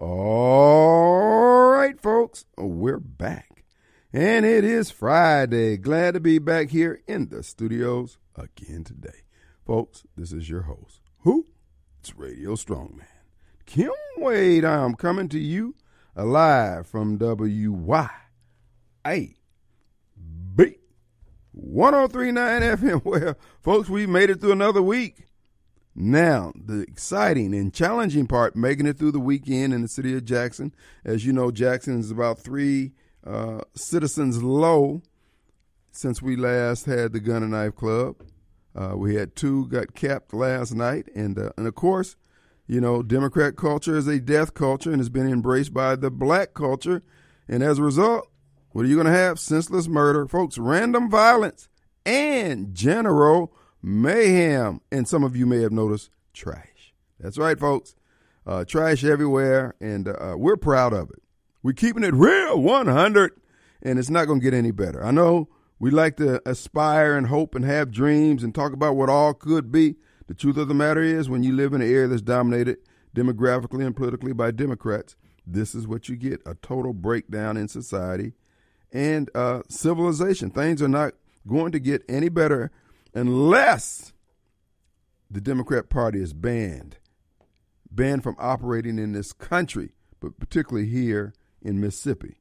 All right, folks, we're back. And it is Friday. Glad to be back here in the studios again today. Folks, this is your host. Who? It's Radio Strongman. Kim Wade. I'm coming to you live from WYAB 1039 FM. Well, folks, we made it through another week. Now, the exciting and challenging part, making it through the weekend in the city of Jackson. As you know, Jackson is about three uh, citizens low since we last had the Gun and Knife Club. Uh, we had two got capped last night, and uh, and of course, you know, Democrat culture is a death culture and has been embraced by the black culture, and as a result, what are you going to have? Senseless murder, folks, random violence, and general mayhem. And some of you may have noticed trash. That's right, folks. Uh, trash everywhere, and uh, we're proud of it. We're keeping it real 100, and it's not going to get any better. I know we like to aspire and hope and have dreams and talk about what all could be. The truth of the matter is, when you live in an area that's dominated demographically and politically by Democrats, this is what you get a total breakdown in society and uh, civilization. Things are not going to get any better unless the Democrat Party is banned, banned from operating in this country, but particularly here in Mississippi.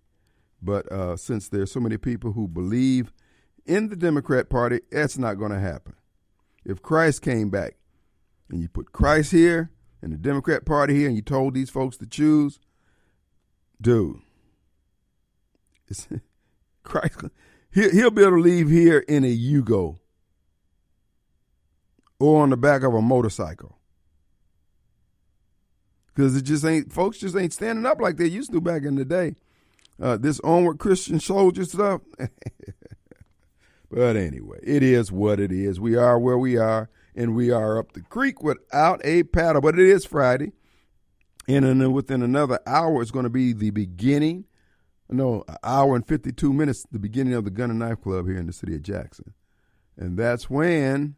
But uh, since there's so many people who believe in the Democrat Party, that's not going to happen. If Christ came back and you put Christ here and the Democrat Party here and you told these folks to choose, dude, Christ, he'll be able to leave here in a Yugo or on the back of a motorcycle. Because it just ain't, folks just ain't standing up like they used to back in the day. Uh, this onward Christian soldier stuff. but anyway, it is what it is. We are where we are, and we are up the creek without a paddle. But it is Friday. And then within another hour, it's going to be the beginning, no, an hour and 52 minutes, the beginning of the Gun and Knife Club here in the city of Jackson. And that's when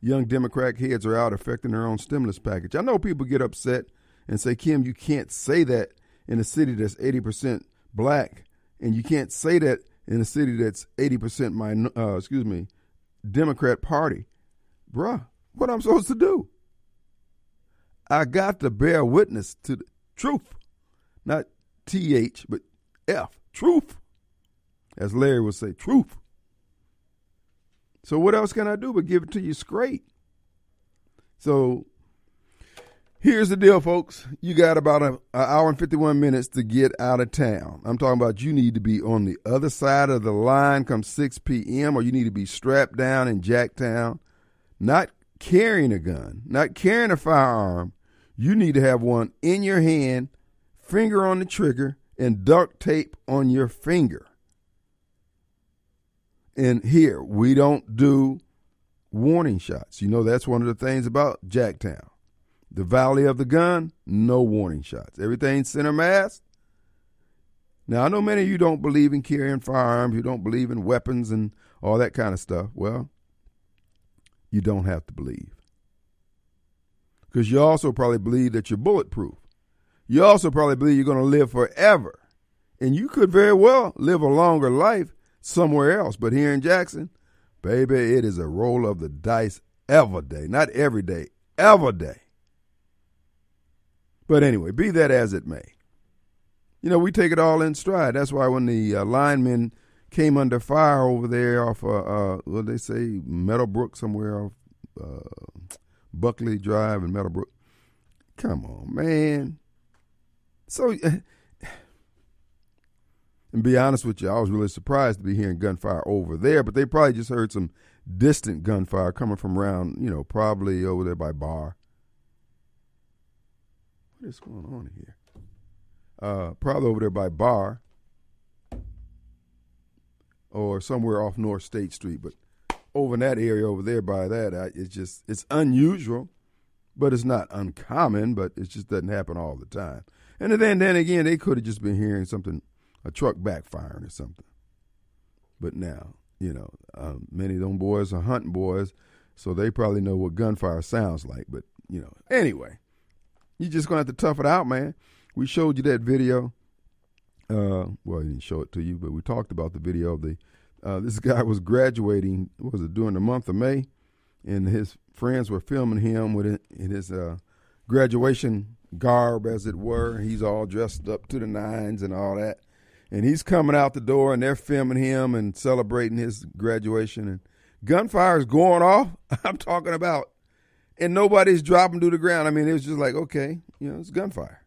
young Democrat heads are out affecting their own stimulus package. I know people get upset and say, Kim, you can't say that in a city that's 80% black, and you can't say that in a city that's 80% min- uh, excuse me, Democrat Party. Bruh, what I'm supposed to do? I got to bear witness to the truth. Not TH, but F. Truth. As Larry would say, truth. So what else can I do but give it to you straight? So here's the deal, folks. You got about an hour and 51 minutes to get out of town. I'm talking about you need to be on the other side of the line come 6 p.m. or you need to be strapped down in Jacktown, not carrying a gun, not carrying a firearm. You need to have one in your hand, finger on the trigger, and duct tape on your finger. And here, we don't do warning shots. You know, that's one of the things about Jacktown. The Valley of the Gun, no warning shots. Everything center mass. Now, I know many of you don't believe in carrying firearms, you don't believe in weapons and all that kind of stuff. Well, you don't have to believe. Because you also probably believe that you're bulletproof. You also probably believe you're going to live forever. And you could very well live a longer life somewhere else. But here in Jackson, baby, it is a roll of the dice every day. Not every day, every day. But anyway, be that as it may. You know, we take it all in stride. That's why when the uh, linemen came under fire over there off, uh, uh, what they say, Meadowbrook, somewhere off uh, Buckley Drive in Meadowbrook. Come on, man. So and be honest with you, I was really surprised to be hearing gunfire over there, but they probably just heard some distant gunfire coming from around, you know, probably over there by Bar. What is going on here? Uh, probably over there by Bar or somewhere off North State Street, but over in that area over there by that, I, it's just it's unusual, but it's not uncommon, but it just doesn't happen all the time. And then then again, they could have just been hearing something a truck backfiring or something. But now, you know, um, many of them boys are hunting boys, so they probably know what gunfire sounds like. But, you know, anyway, you're just going to have to tough it out, man. we showed you that video. Uh, well, I didn't show it to you, but we talked about the video of the. Uh, this guy was graduating. was it during the month of May, and his friends were filming him with it in his uh, graduation garb, as it were. He's all dressed up to the nines and all that, and he's coming out the door, and they're filming him and celebrating his graduation, and gunfire is going off. I'm talking about, and nobody's dropping to the ground. I mean, it was just like, okay, you know, it's gunfire.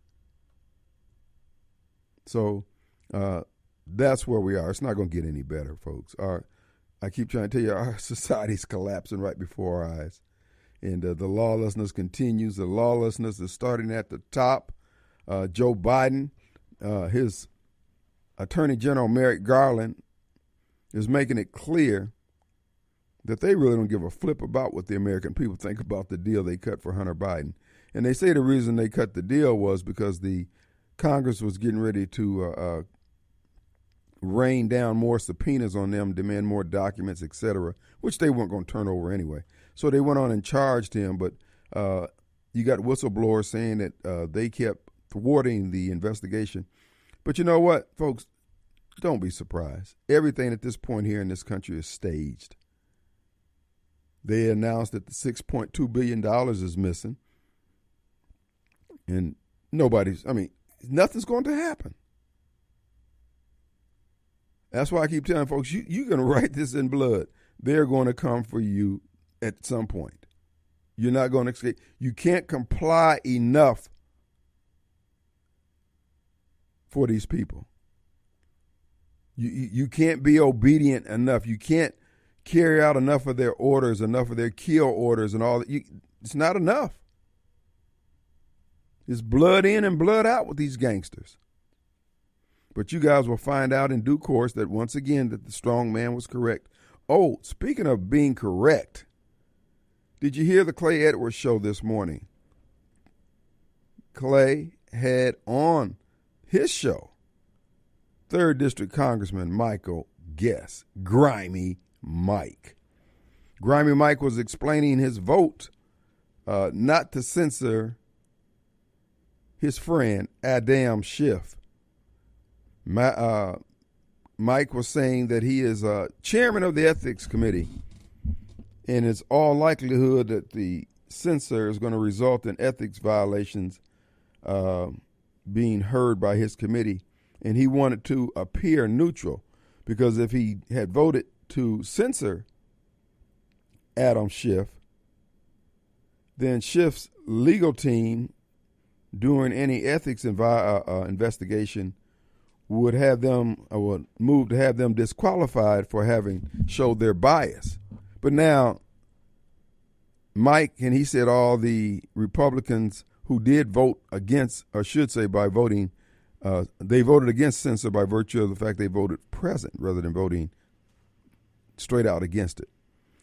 So uh, that's where we are. It's not going to get any better, folks. Our, I keep trying to tell you, our society's collapsing right before our eyes. And uh, the lawlessness continues. The lawlessness is starting at the top. Uh, Joe Biden, uh, his Attorney General Merrick Garland, is making it clear that they really don't give a flip about what the American people think about the deal they cut for Hunter Biden. And they say the reason they cut the deal was because the Congress was getting ready to uh, uh, rain down more subpoenas on them, demand more documents, etc., which they weren't going to turn over anyway. So they went on and charged him, but uh, you got whistleblowers saying that uh, they kept thwarting the investigation. But you know what, folks? Don't be surprised. Everything at this point here in this country is staged. They announced that the $6.2 billion is missing. And nobody's, I mean, nothing's going to happen. That's why I keep telling folks, you, you're going to write this in blood. They're going to come for you at some point. You're not going to escape. You can't comply enough for these people. You, you can't be obedient enough. You can't carry out enough of their orders, enough of their kill orders, and all that. You, it's not enough. It's blood in and blood out with these gangsters. But you guys will find out in due course that once again that the strong man was correct. Oh, speaking of being correct, did you hear the Clay Edwards show this morning? Clay had on his show third district congressman Michael Guest, grimy Mike. Grimy Mike was explaining his vote uh, not to censor his friend Adam Schiff. My, uh, Mike was saying that he is uh, chairman of the ethics committee, and it's all likelihood that the censor is going to result in ethics violations uh, being heard by his committee. And he wanted to appear neutral because if he had voted to censor Adam Schiff, then Schiff's legal team during any ethics uh, uh, investigation would have them or uh, would move to have them disqualified for having showed their bias. But now, Mike and he said all the Republicans who did vote against, or should say by voting, uh, they voted against censor by virtue of the fact they voted present rather than voting straight out against it.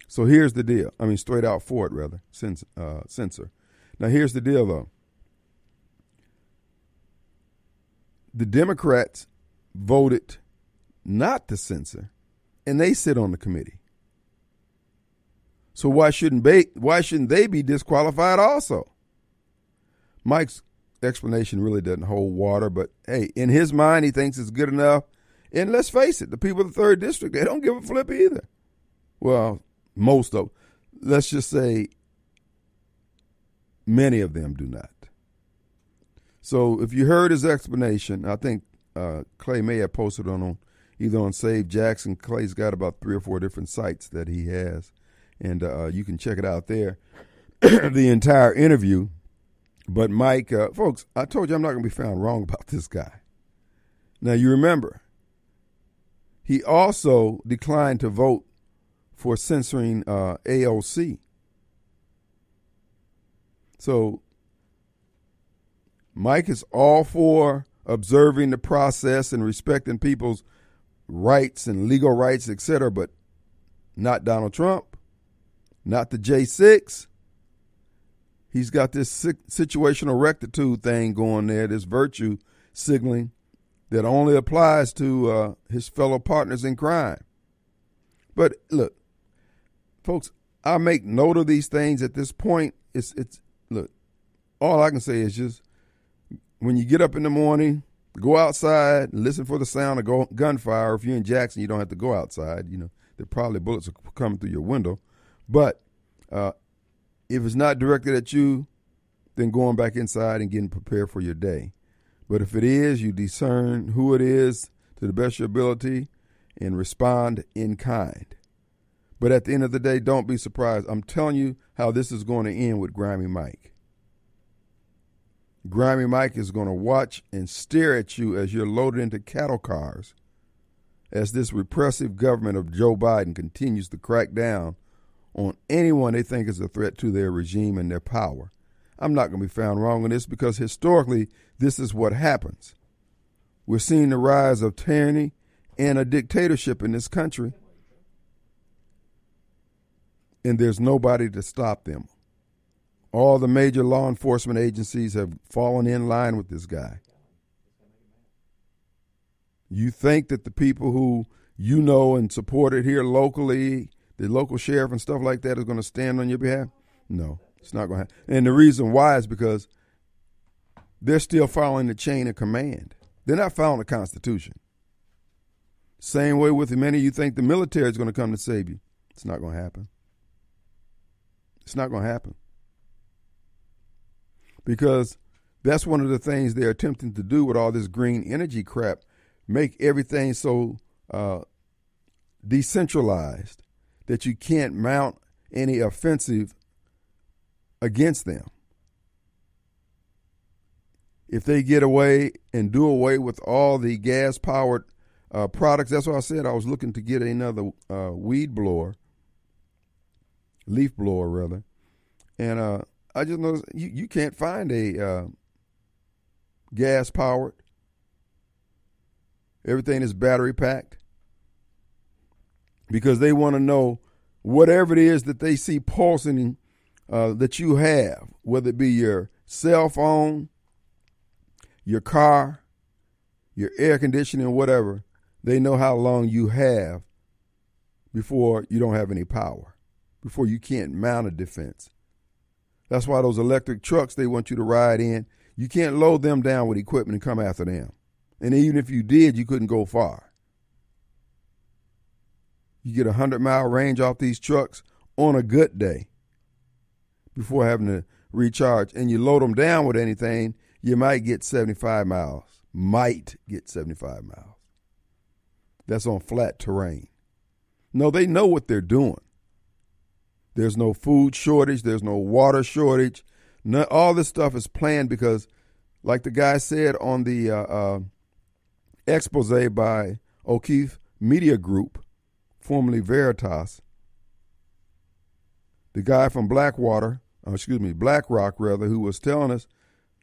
So here's the deal. I mean, straight out for it, rather, censor. Uh, censor. Now, here's the deal, though. the Democrats voted not to censor, and they sit on the committee. So why shouldn't why shouldn't they be disqualified also? Mike's explanation really doesn't hold water, but hey, in his mind, he thinks it's good enough. And let's face it, the people of the third district, they don't give a flip either. Well, most of, let's just say, many of them do not. So if you heard his explanation, I think uh, Clay may have posted on, on either on Save Jackson. Clay's got about three or four different sites that he has, and uh, you can check it out there. the entire interview. But Mike, uh, folks, I told you I'm not going to be found wrong about this guy. Now you remember, he also declined to vote for censoring uh, AOC. So Mike is all for observing the process and respecting people's rights and legal rights, etc., but not Donald Trump, not the J6. He's got this situational rectitude thing going there, this virtue signaling that only applies to uh, his fellow partners in crime. But look, folks, I make note of these things at this point. It's it's look, all I can say is just when you get up in the morning, go outside, listen for the sound of gunfire. If you're in Jackson, you don't have to go outside. You know, there probably bullets are coming through your window. But uh, if it's not directed at you, then going back inside and getting prepared for your day. But if it is, you discern who it is to the best of your ability and respond in kind. But at the end of the day, don't be surprised. I'm telling you how this is going to end with Grimy Mike. Grimy Mike is going to watch and stare at you as you're loaded into cattle cars as this repressive government of Joe Biden continues to crack down on anyone they think is a threat to their regime and their power. I'm not going to be found wrong on this because historically, this is what happens. We're seeing the rise of tyranny and a dictatorship in this country, and there's nobody to stop them. All the major law enforcement agencies have fallen in line with this guy. You think that the people who you know and supported here locally, the local sheriff and stuff like that, is going to stand on your behalf? No, it's not going to happen. And the reason why is because they're still following the chain of command. They're not following the Constitution. Same way with the many you think the military is going to come to save you. It's not going to happen. It's not going to happen because that's one of the things they're attempting to do with all this green energy crap make everything so uh, decentralized that you can't mount any offensive against them. If they get away and do away with all the gas powered uh, products, that's why I said I was looking to get another uh, weed blower, leaf blower rather, and uh, I just noticed you, you can't find a uh, gas powered. Everything is battery packed because they want to know whatever it is that they see pulsing uh, that you have, whether it be your cell phone, your car, your air conditioning, whatever. They know how long you have before you don't have any power, before you can't mount a defense. That's why those electric trucks they want you to ride in, you can't load them down with equipment and come after them. And even if you did, you couldn't go far. You get a 100 mile range off these trucks on a good day before having to recharge. And you load them down with anything, you might get 75 miles. Might get 75 miles. That's on flat terrain. No, they know what they're doing. There's no food shortage. There's no water shortage. All this stuff is planned because, like the guy said on the uh, uh, expose by O'Keefe Media Group, formerly Veritas, the guy from Blackwater, uh, excuse me, BlackRock rather, who was telling us,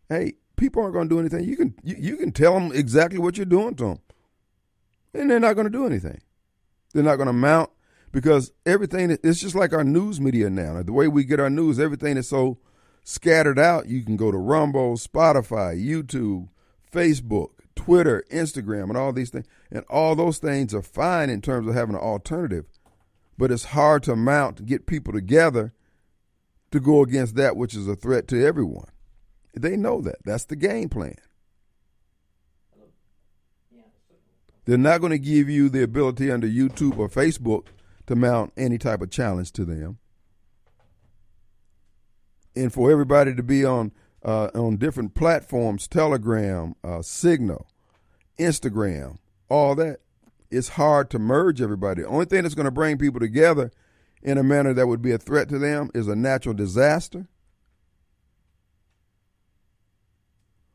"Hey, people aren't going to do anything. You can you, you can tell them exactly what you're doing to them, and they're not going to do anything. They're not going to mount because everything it's just like our news media now. The way we get our news, everything is so scattered out. You can go to Rumble, Spotify, YouTube, Facebook, Twitter, Instagram, and all these things. And all those things are fine in terms of having an alternative. But it's hard to mount get people together to go against that which is a threat to everyone. They know that. That's the game plan. They're not going to give you the ability under YouTube or Facebook to mount any type of challenge to them. And for everybody to be on uh, on different platforms, Telegram, uh, Signal, Instagram, all that, it's hard to merge everybody. The only thing that's going to bring people together in a manner that would be a threat to them is a natural disaster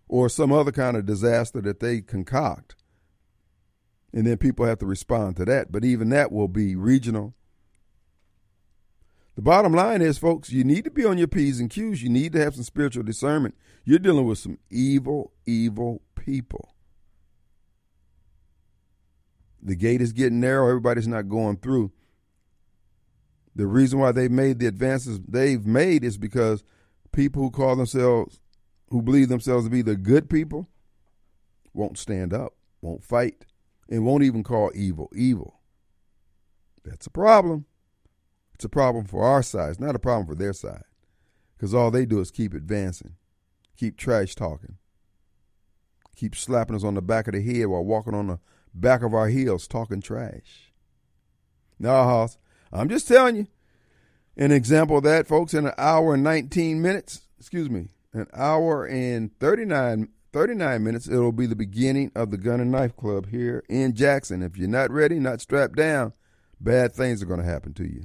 or some other kind of disaster that they concoct and then people have to respond to that. But even that will be regional. The bottom line is, folks, you need to be on your P's and Q's. You need to have some spiritual discernment. You're dealing with some evil, evil people. The gate is getting narrow. Everybody's not going through. The reason why they've made the advances they've made is because people who call themselves, who believe themselves to be the good people, won't stand up, won't fight, and won't even call evil evil. That's a problem. It's a problem for our side. It's not a problem for their side. Because all they do is keep advancing, keep trash talking. keep slapping us on the back of the head while walking on the back of our heels talking trash. Now, Hoss, I'm just telling you. An example of that, folks, in an hour and 19 minutes, excuse me, an hour and 39, 39 minutes, it'll be the beginning of the Gun and Knife Club here in Jackson. If you're not ready, not strapped down, bad things are going to happen to you.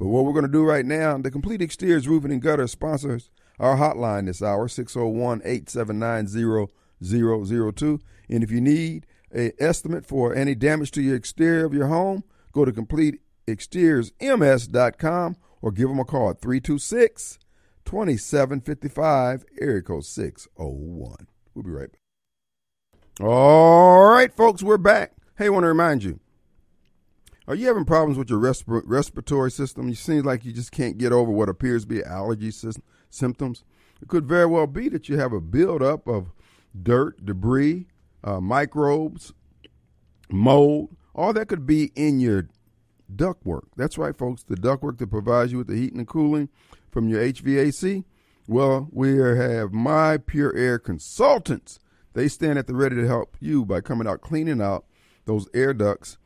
But what we're going to do right now, the Complete Exteriors Roofing and Gutter sponsors our hotline this hour, 601 879 0002. And if you need an estimate for any damage to your exterior of your home, go to CompleteExteriorsMS.com or give them a call at 326 2755, area code 601. We'll be right back. All right, folks, we're back. Hey, I want to remind you are you having problems with your resp- respiratory system? You seem like you just can't get over what appears to be allergy sy- symptoms. It could very well be that you have a buildup of dirt, debris, uh, microbes, mold. All that could be in your ductwork. That's right, folks. The ductwork that provides you with the heat and the cooling from your HVAC. Well, we have my Pure Air consultants. They stand at the ready to help you by coming out cleaning out those air ducts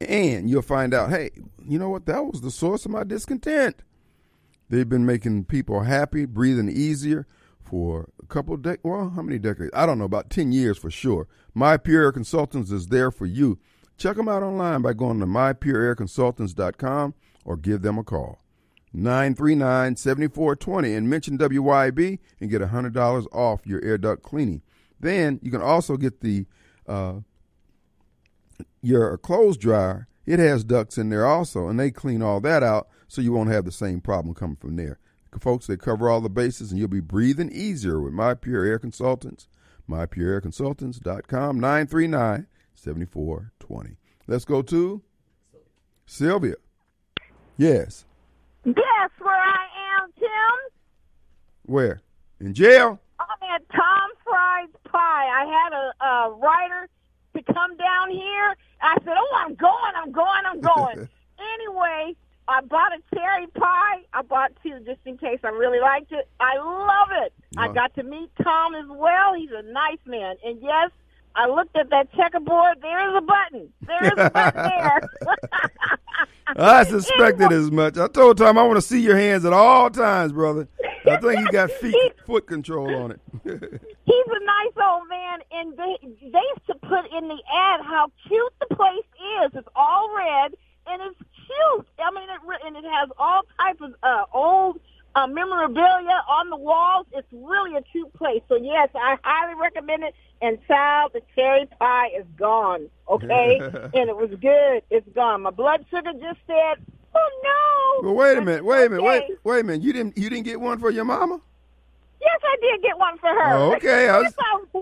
and you'll find out, hey, you know what? That was the source of my discontent. They've been making people happy, breathing easier for a couple of decades. Well, how many decades? I don't know, about 10 years for sure. My Pure Air Consultants is there for you. Check them out online by going to mypureairconsultants.com or give them a call. 939 7420 and mention WYB and get $100 off your air duct cleaning. Then you can also get the uh, your clothes dryer, it has ducts in there also, and they clean all that out so you won't have the same problem coming from there. Folks, they cover all the bases, and you'll be breathing easier with My Pure Air Consultants. MyPureAirConsultants.com, 939 7420. Let's go to Sylvia. Yes. Guess where I am, Kim? Where? In jail? I'm at Tom Fry's Pie. I had a, a writer to come down here. I said, "Oh, I'm going, I'm going, I'm going." anyway, I bought a cherry pie. I bought two just in case I really liked it. I love it. Wow. I got to meet Tom as well. He's a nice man, and yes, I looked at that checkerboard. There is a button. There is a button there. I suspected anyway. as much. I told Tom I want to see your hands at all times, brother. I think he got feet, foot control on it. he's a nice old man, and they they used to put in the ad how cute the place is. It's all red, and it's cute. I mean, it and it has all types of uh, old uh, memorabilia on the walls. It's really a cute place. So yes, I highly recommend it. And child, the cherry pie is gone. Okay, and it was good. It's gone. My blood sugar just said, "Oh no." Well, wait a minute. Wait a minute. Wait. Wait a minute. You didn't. You didn't get one for your mama. Yes, I did get one for her. Oh, okay. I was,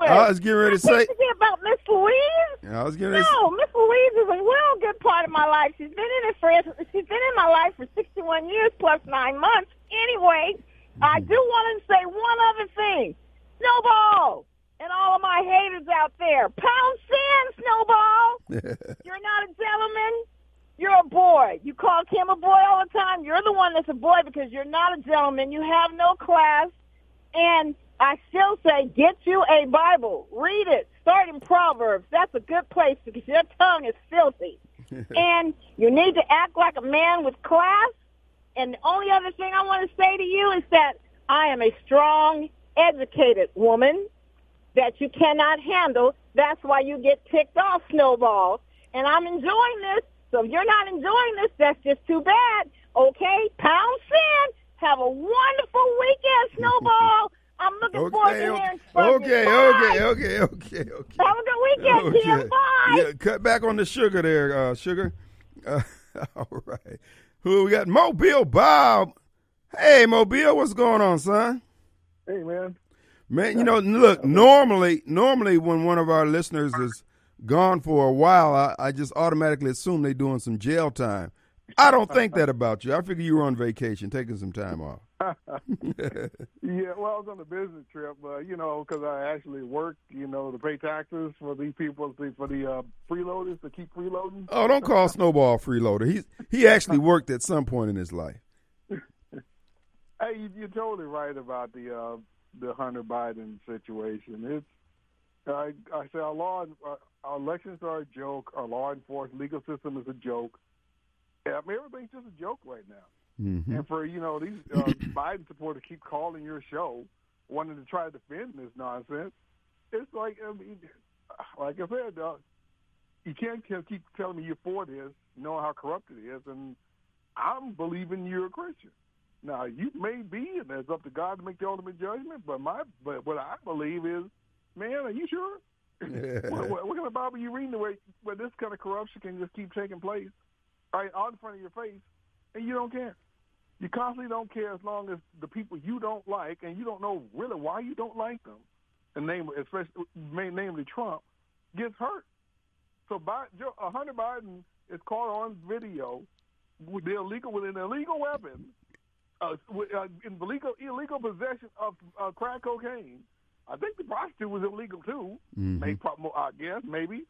I was getting ready to say about Miss Louise. I was getting ready. No, Miss Louise is a real good part of my life. She's been in it for she's been in my life for sixty-one years plus nine months. Anyway, mm-hmm. I do want to say one other thing. Snowball and all of my haters out there, pound sand, Snowball. You're not a gentleman. You're a boy. You call Kim a boy all the time. You're the one that's a boy because you're not a gentleman. You have no class. And I still say, get you a Bible. Read it. Start in Proverbs. That's a good place because your tongue is filthy. and you need to act like a man with class. And the only other thing I want to say to you is that I am a strong, educated woman that you cannot handle. That's why you get ticked off, Snowball. And I'm enjoying this. So if you're not enjoying this, that's just too bad. Okay? Pound sand. Have a wonderful weekend, Snowball. I'm looking okay, forward to hearing from okay, you. Okay, okay, okay, okay. Have a good weekend, okay. Kim. Bye. Yeah, cut back on the sugar there, uh, sugar. Uh, all right. Who we got? Mobile Bob. Hey, Mobile, what's going on, son? Hey, man. Man, you know, look, normally, normally when one of our listeners is gone for a while, I, I just automatically assume they're doing some jail time. I don't think that about you. I figure you were on vacation, taking some time off. yeah, well, I was on a business trip, uh, you know, because I actually work, you know, to pay taxes for these people, for the uh, freeloaders to keep freeloading. Oh, don't call Snowball a freeloader. He's he actually worked at some point in his life. hey, you, you're totally right about the uh, the Hunter Biden situation. It's I, I say our law, our, our elections are a joke. Our law enforcement legal system is a joke. I mean, everything's just a joke right now. Mm-hmm. And for you know these uh, Biden supporters keep calling your show, wanting to try to defend this nonsense. It's like I mean, like I said, uh, you can't keep telling me you're for this, knowing how corrupt it is, and I'm believing you're a Christian. Now you may be, and it's up to God to make the ultimate judgment. But my, but what I believe is, man, are you sure? what, what, what kind of Bible are you reading the way where this kind of corruption can just keep taking place right out in front of your face, and you don't care? You constantly don't care as long as the people you don't like, and you don't know really why you don't like them, and name especially namely Trump, gets hurt. So Joe, Hunter Biden is caught on video with the illegal with an illegal weapon, uh, with, uh, in illegal illegal possession of uh, crack cocaine. I think the prostitute was illegal too. Mm-hmm. Maybe, I guess maybe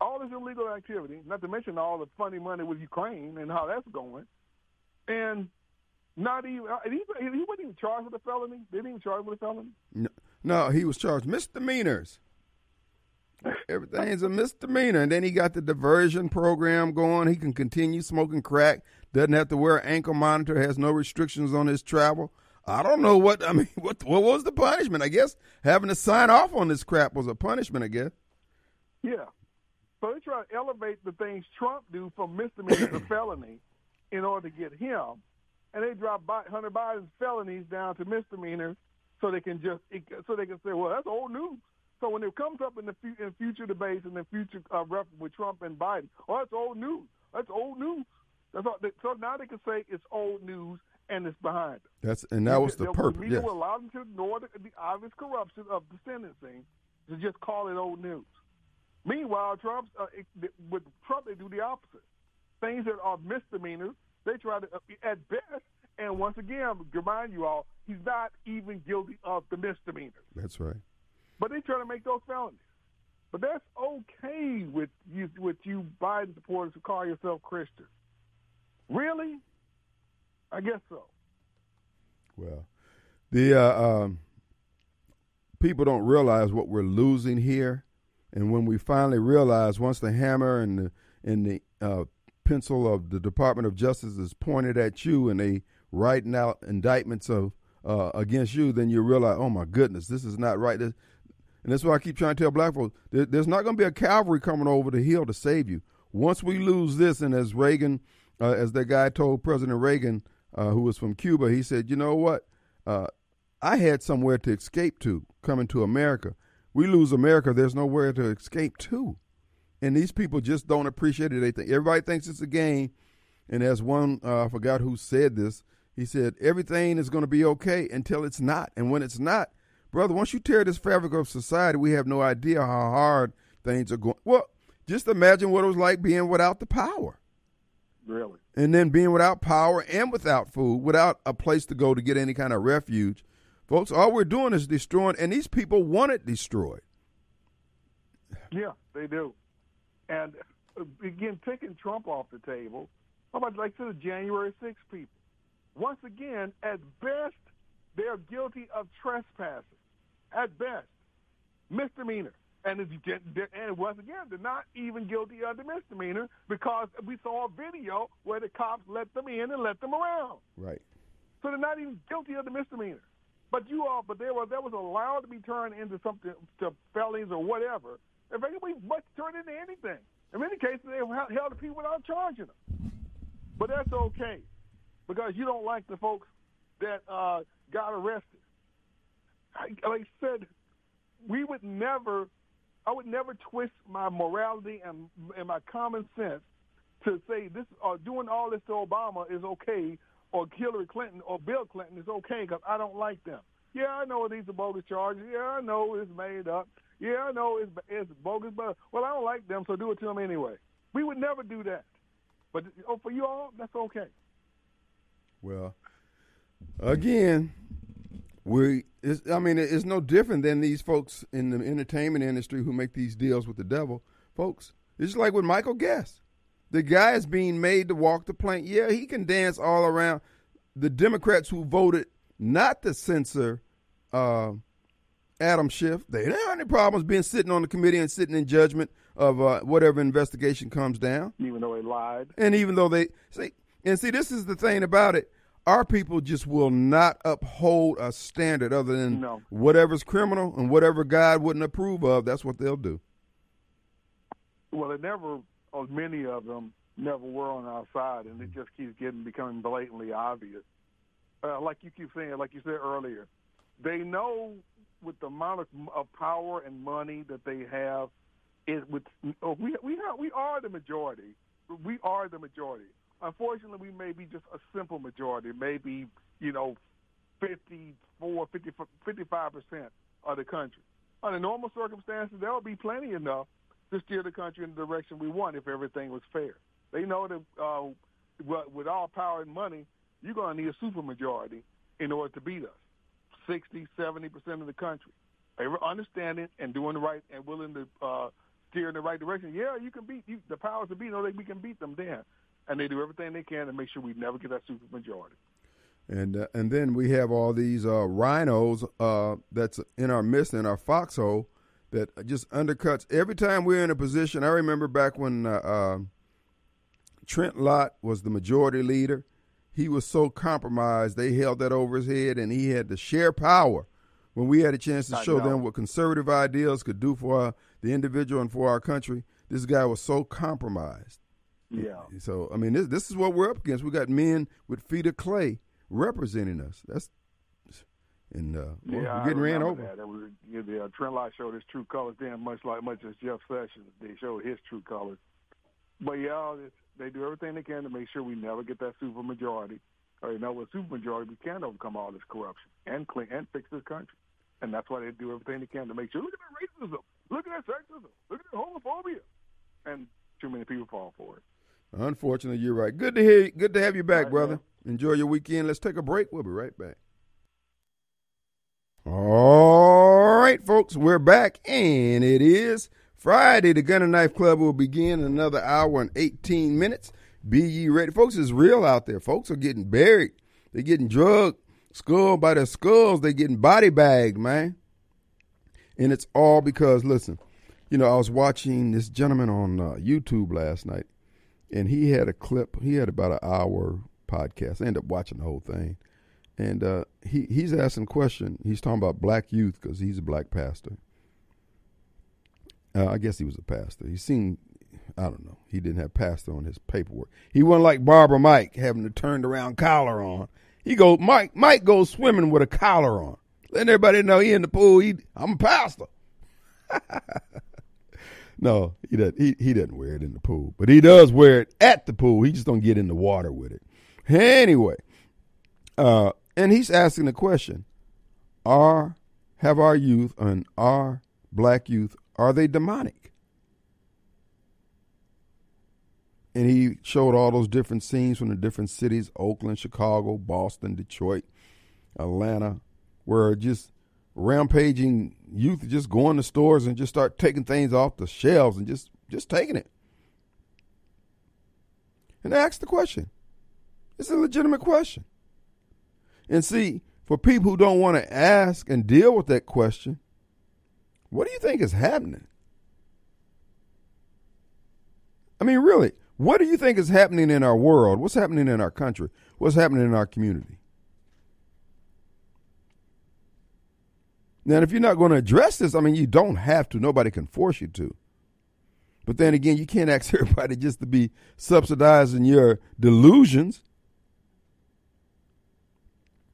all this illegal activity. Not to mention all the funny money with Ukraine and how that's going, and not even uh, he, he wasn't even charged with a felony. They didn't even charge with a felony. No, no, he was charged misdemeanors. Everything's a misdemeanor. And then he got the diversion program going. He can continue smoking crack, doesn't have to wear an ankle monitor, has no restrictions on his travel. I don't know what, I mean, what, what was the punishment? I guess having to sign off on this crap was a punishment, I guess. Yeah. So they try to elevate the things Trump do from misdemeanor to felony in order to get him. And they drop Hunter Biden's felonies down to misdemeanors so they can just, so they can say, well, that's old news. So when it comes up in the in future debates and the future uh, reference with Trump and Biden, oh, that's old news. That's old news. That's all. They, so now they can say it's old news and it's behind them. That's and that was the purpose. Media yes. will allow them to ignore the, the obvious corruption of the sentencing to just call it old news. Meanwhile, Trump's uh, it, with Trump they do the opposite. Things that are misdemeanors, they try to uh, at best. And once again, remind you all, he's not even guilty of the misdemeanors. That's right. But they try to make those felonies. But that's okay with you with you Biden supporters who call yourself Christian. Really? I guess so. Well, the uh, um, people don't realize what we're losing here, and when we finally realize, once the hammer and the and the uh, pencil of the Department of Justice is pointed at you, and they writing out indictments of uh, against you, then you realize, oh my goodness, this is not right. This, and that's why I keep trying to tell black folks there, there's not going to be a cavalry coming over the hill to save you. Once we lose this, and as Reagan, uh, as that guy told President Reagan, uh, who was from Cuba, he said, you know what? Uh, I had somewhere to escape to coming to America. We lose America, there's nowhere to escape to. And these people just don't appreciate it. They think everybody thinks it's a game. And as one, uh, I forgot who said this, he said, everything is going to be okay until it's not. And when it's not, brother, once you tear this fabric of society, we have no idea how hard things are going. Well, just imagine what it was like being without the power. Really? And then being without power and without food, without a place to go to get any kind of refuge. Folks, all we're doing is destroying, and these people want it destroyed. Yeah, they do. And uh, again, taking Trump off the table, how about like to the January 6 people? Once again, at best, they're guilty of trespassing. At best, misdemeanor. And, and once again, they're not even guilty of the misdemeanor because we saw a video where the cops let them in and let them around. Right. So they're not even guilty of the misdemeanor. But you all, but they were that was allowed to be turned into something to felonies or whatever. If anybody much turned into anything. In many cases, they held the people without charging them. But that's okay because you don't like the folks that uh, got arrested. I, like I said, we would never, I would never twist my morality and, and my common sense to say this or uh, doing all this to Obama is okay or Hillary Clinton or Bill Clinton is okay because I don't like them. Yeah, I know these are bogus charges. Yeah, I know it's made up. Yeah, I know it's, it's bogus, but well, I don't like them, so do it to them anyway. We would never do that. But oh, for you all, that's okay. Well, again, we I mean it's no different than these folks in the entertainment industry who make these deals with the devil, folks. It's like with Michael Guest. The guy is being made to walk the plank. Yeah, he can dance all around. The Democrats who voted not to censor uh, Adam Schiff. They don't have any problems being sitting on the committee and sitting in judgment of uh, whatever investigation comes down. Even though they lied. And even though they see, and see, this is the thing about it. Our people just will not uphold a standard other than No. whatever's criminal and whatever God wouldn't approve of. That's what they'll do. Well, it never, or many of them, never were on our side, and it just keeps getting becoming blatantly obvious. Uh, like you keep saying, like you said earlier, they know with the amount of, of power and money that they have, it with oh, we we have, we are the majority. We are the majority. Unfortunately, we may be just a simple majority, maybe you know, 54, 50, 55 percent of the country. Under normal circumstances, there would be plenty enough to steer the country in the direction we want if everything was fair. They know that uh, with- all power and money, you're going to need a supermajority in order to beat us. 60, 70 percent of the country. They were understanding and doing the right and willing to uh, steer in the right direction. Yeah, you can beat you, the powers to be. Know that we can beat them then, and they do everything they can to make sure we never get that supermajority. And uh, and then we have all these uh, RINOs uh, that's in our midst in our foxhole that just undercuts every time we're in a position. I remember back when uh, uh, Trent Lott was the majority leader. He was so compromised they held that over his head, and he had to share power. When we had a chance to I show know. them what conservative ideals could do for uh, the individual and for our country, this guy was so compromised. Yeah. So I mean, this this is what we're up against. We got men with feet of clay representing us. That's and uh, Yeah, we're getting ran over. That. Was, yeah, the uh, Lott showed his true colors then, much like much as Jeff Sessions, they showed his true colors. But yeah, they do everything they can to make sure we never get that super majority. Or you know, with super majority, we can overcome all this corruption and clean and fix this country. And that's why they do everything they can to make sure. Look at that racism. Look at that sexism. Look at that homophobia. And too many people fall for it. Unfortunately, you're right. Good to hear. You. Good to have you back, Right, brother. man. Enjoy your weekend. Let's take a break. We'll be right back. All right, folks, we're back, and it is Friday. The Gun and Knife Club will begin in another hour and 18 minutes. Be ye ready. Folks, it's real out there. Folks are getting buried. They're getting drugged, skull by their skulls. They're getting body bagged, man. And it's all because, listen, you know, I was watching this gentleman on uh, YouTube last night, and he had a clip. He had about an hour podcast. I ended up watching the whole thing, and uh, he he's asking a question. He's talking about black youth because he's a black pastor. Uh, I guess he was a pastor. He seemed, I don't know. He didn't have pastor on his paperwork. He wasn't like Barbara Mike having the turned around collar on. He go Mike Mike goes swimming with a collar on, letting everybody know he in the pool. He I'm a pastor. No, he doesn't. He, he doesn't wear it in the pool, but he does wear it at the pool. He just don't get in the water with it. Anyway, uh, and he's asking the question: Are have our youth and our black youth are they demonic? And he showed all those different scenes from the different cities: Oakland, Chicago, Boston, Detroit, Atlanta, where just rampaging youth just going to stores and just start taking things off the shelves and just just taking it. And ask the question. It's a legitimate question. And see, for people who don't want to ask and deal with that question, what do you think is happening? I mean, really, what do you think is happening in our world? What's happening in our country? What's happening in our community? Now, if you're not going to address this, I mean, you don't have to. Nobody can force you to. But then again, you can't ask everybody just to be subsidizing your delusions.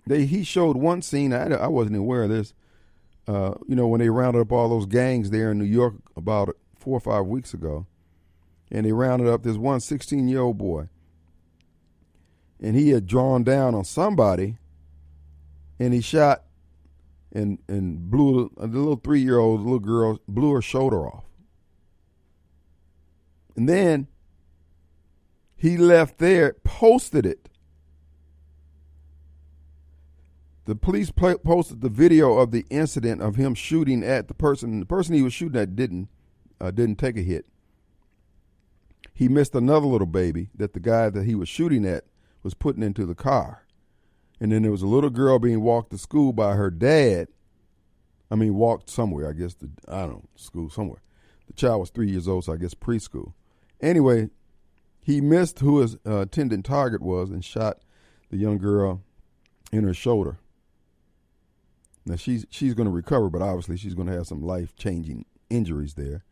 They, he showed one scene. I, I wasn't aware of this. Uh, you know, when they rounded up all those gangs there in New York about four or five weeks ago, and they rounded up this one 16 year old boy, and he had drawn down on somebody, and he shot and and blew a little three year old little girl blew her shoulder off. And then he left there, posted it. The police pla posted the video of the incident of him shooting at the person. The person he was shooting at didn't uh, didn't take a hit. He missed another little baby that the guy that he was shooting at was putting into the car. And then there was a little girl being walked to school by her dad I mean, walked somewhere. I guess the I don't know school somewhere. The child was three years old, so I guess preschool. Anyway, he missed who his uh, attendant target was and shot the young girl in her shoulder. Now she's she's going to recover, but obviously she's going to have some life changing injuries there.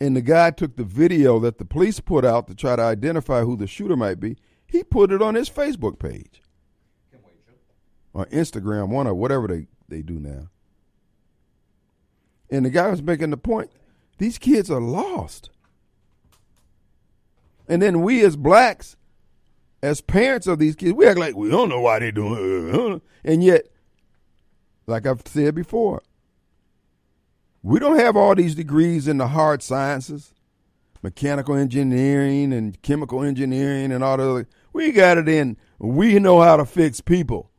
And the guy took the video that the police put out to try to identify who the shooter might be. He put it on his Facebook page or Instagram, one or whatever they, they do now. And the guy was making the point these kids are lost. And then we as blacks, as parents of these kids, we act like we don't know why they're doing it. And yet, like I've said before, we don't have all these degrees in the hard sciences, mechanical engineering and chemical engineering and all the other. We got it in. We know how to fix people,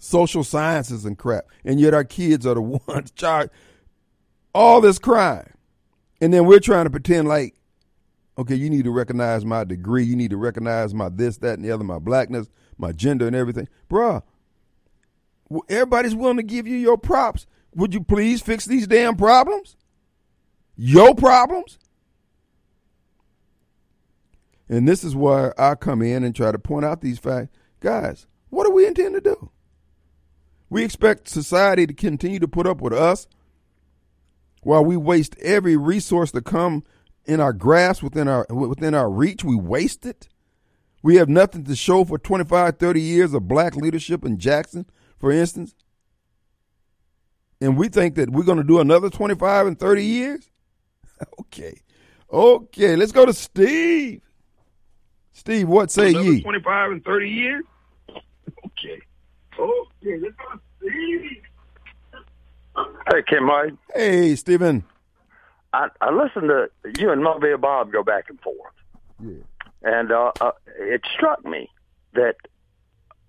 social sciences and crap. And yet our kids are the ones charged all this crime. And then we're trying to pretend like, okay, you need to recognize my degree. You need to recognize my this, that, and the other, my blackness, my gender, and everything. Bruh, everybody's willing to give you your props. Would you please fix these damn problems? Your problems? And this is where I come in and try to point out these facts. Guys, what do we intend to do? We expect society to continue to put up with us while we waste every resource to come in our grasp within our within our reach. We waste it. We have nothing to show for 25 30 years of black leadership in jackson for instance. And we think that we're going to do another 25 and 30 years? Okay. Okay let's go to steve. Steve what say another ye? 25 and 30 years? Okay okay steve Hey, Kim Wade. hey stephen I, I listened to you and Mobile Bob go back and forth, yeah and uh, uh, it struck me that,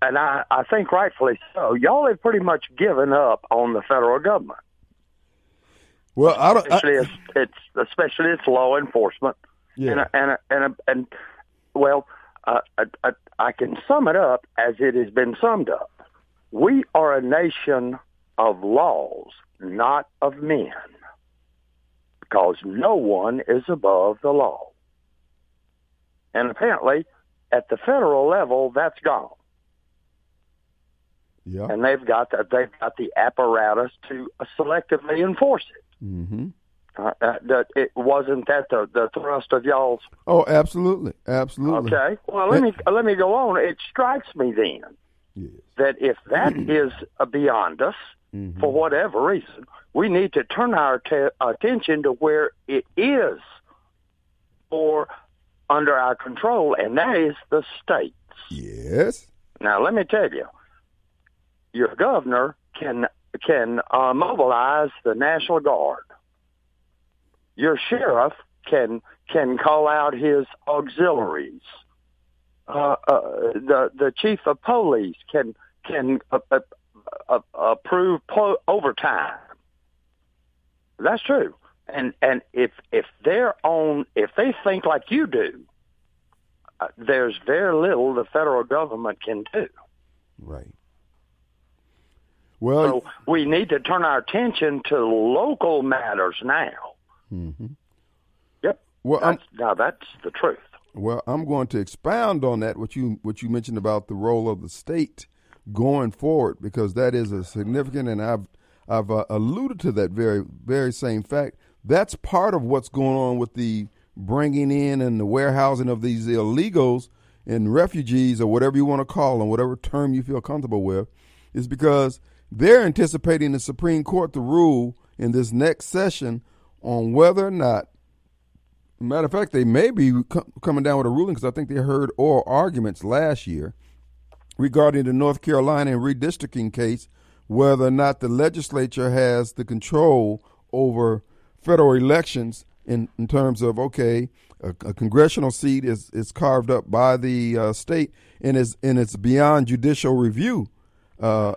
and I, I think rightfully so, y'all have pretty much given up on the federal government. well i don't Especially I, its, its especially its law enforcement, yeah and and and and well, uh, I, I, I can sum it up as it has been summed up. We are a nation of laws, not of men, because no one is above the law. And apparently, at the federal level, that's gone, yeah and they've got the, they've got the apparatus to selectively enforce it. mm-hmm Uh, uh, that it wasn't that the, the thrust of y'all's oh absolutely absolutely Okay. Well, let me let me go on. It strikes me then yes that if that is uh, beyond us Mhm. for whatever reason, we need to turn our te- attention to where it is or under our control, and that is the states. yes Now, let me tell you, your governor can can uh, mobilize the National Guard. Your sheriff can can call out his auxiliaries. Uh, uh, the the chief of police can can uh, uh, approve po- overtime. That's true. And and if if they're on if they think like you do, uh, there's very little the federal government can do. right well So we need to turn our attention to local matters now. mhm. Yep. well That's, now that's the truth. Well, I'm going to expound on that what you what you mentioned about the role of the state going forward because that is a significant and I've I've uh, alluded to that very very same fact. That's part of what's going on with the bringing in and the warehousing of these illegals and refugees or whatever you want to call them, whatever term you feel comfortable with, is because they're anticipating the Supreme Court to rule in this next session on whether or not Matter of fact, they may be co- coming down with a ruling because I think they heard oral arguments last year regarding the North Carolina redistricting case, whether or not the legislature has the control over federal elections in, in terms of okay, a, a congressional seat is, is carved up by the uh, state and is and it's beyond judicial review. Uh,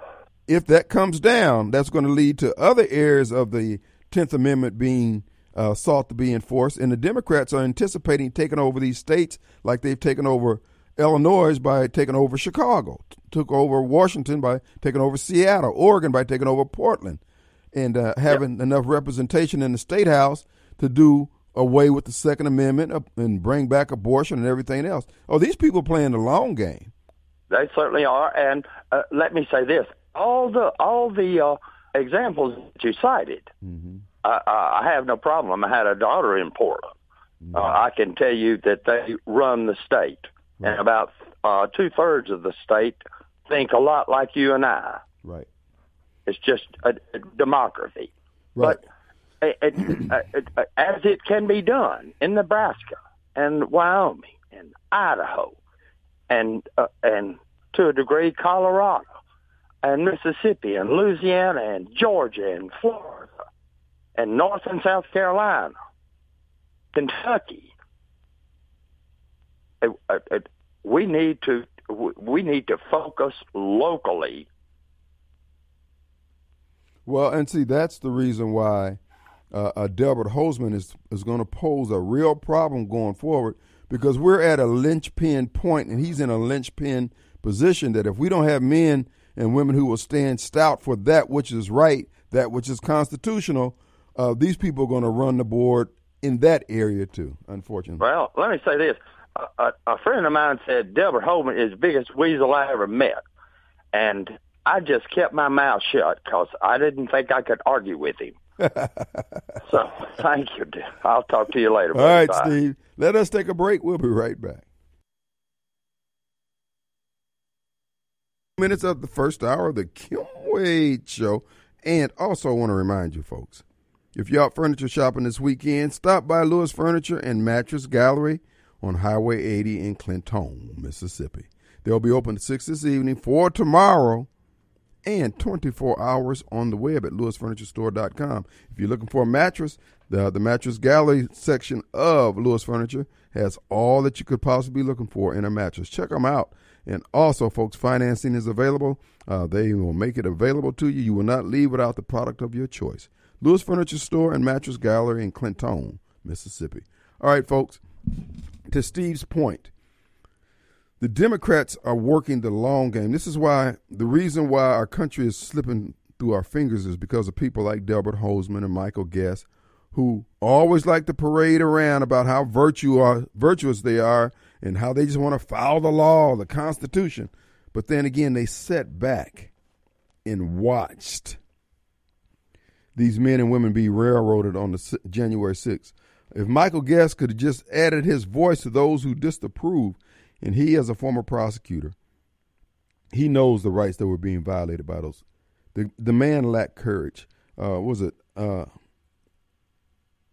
if that comes down, that's going to lead to other areas of the Tenth Amendment being uh, sought to be enforced, and the Democrats are anticipating taking over these states like they've taken over Illinois by taking over Chicago, t- took over Washington by taking over Seattle, Oregon by taking over Portland, and uh, having enough representation in the state house to do away with the Second Amendment and bring back abortion and everything else. Oh, these people playing the long game. They certainly are. And uh, let me say this: all the all the uh, examples that you cited, mm-hmm. I, I have no problem. I had a daughter in Portland. Uh, I can tell you that they run the state, right. and about uh, two thirds of the state think a lot like you and I. Right. It's just a, a democracy. Right. But it, it, it, as it can be done in Nebraska and Wyoming and Idaho and uh, and to a degree Colorado and Mississippi and Louisiana and Georgia and Florida and North and South Carolina, Kentucky. It, it, we need to we need to focus locally. Well, and see that's the reason why uh, uh, Delbert Hosemann is is going to pose a real problem going forward because we're at a linchpin point and he's in a linchpin position that if we don't have men and women who will stand stout for that which is right, that which is constitutional, uh, these people are going to run the board in that area too, unfortunately. Well, let me say this. A, a, friend of mine said Delbert Hosemann is the biggest weasel I ever met. And I just kept my mouth shut because I didn't think I could argue with him. so thank you. I'll talk to you later. All right, Bye. Steve. Let us take a break. We'll be right back. Minutes of the first hour of the Kim Wade Show. And also I want to remind you, folks, if you're out furniture shopping this weekend, stop by Lewis Furniture and Mattress Gallery on Highway 80 in Clinton, Mississippi. They'll be open at 6 this evening for tomorrow and 24 hours on the web at lewisfurniturestore.com. If you're looking for a mattress, the, the mattress gallery section of Lewis Furniture has all that you could possibly be looking for in a mattress. Check them out. And also, folks, financing is available. Uh, they will make it available to you. You will not leave without the product of your choice. Lewis Furniture Store and Mattress Gallery in Clinton, Mississippi. All right, folks, to Steve's point, the Democrats are working the long game. This is why the reason why our country is slipping through our fingers is because of people like Delbert Hosemann and Michael Guest, who always like to parade around about how virtuous they are and how they just want to follow the law, the Constitution. But then again, they sat back and watched these men and women be railroaded on the January 6th. If Michael Guest could have just added his voice to those who disapprove, and he, as a former prosecutor, he knows the rights that were being violated by those. The the man lacked courage. Uh, was it uh,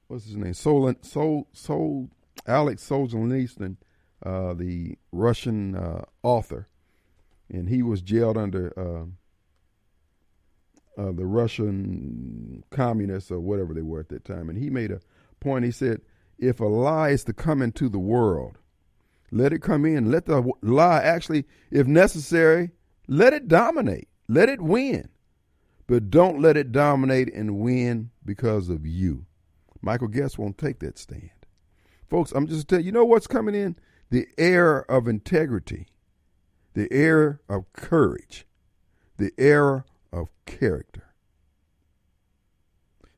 what's his name? Sol Sol Sol Alex Solzhenitsyn, uh, the Russian uh, author, and he was jailed under uh, uh, the Russian communists or whatever they were at that time. And he made a point. He said, "If a lie is to come into the world, let it come in. Let the lie actually, if necessary, let it dominate. Let it win. But don't let it dominate and win because of you. Michael Guest won't take that stand. Folks, I'm just telling you, you know what's coming in? The air of integrity, the air of courage, the air of character.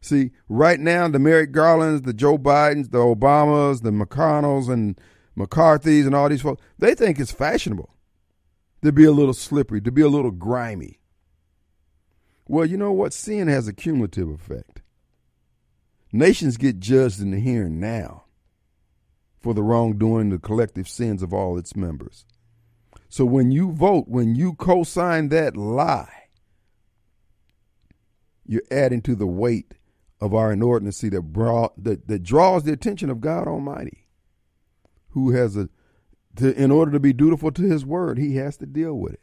See, right now, the Merrick Garlands, the Joe Bidens, the Obamas, the McConnells, and McCarthy's and all these folks, they think it's fashionable to be a little slippery, to be a little grimy. Well, you know what? Sin has a cumulative effect. Nations get judged in the here and now for the wrongdoing, the collective sins of all its members. So when you vote, when you co sign that lie, you're adding to the weight of our inordinacy that, brought, that, that draws the attention of God Almighty who has a to, in order to be dutiful to his word, he has to deal with it.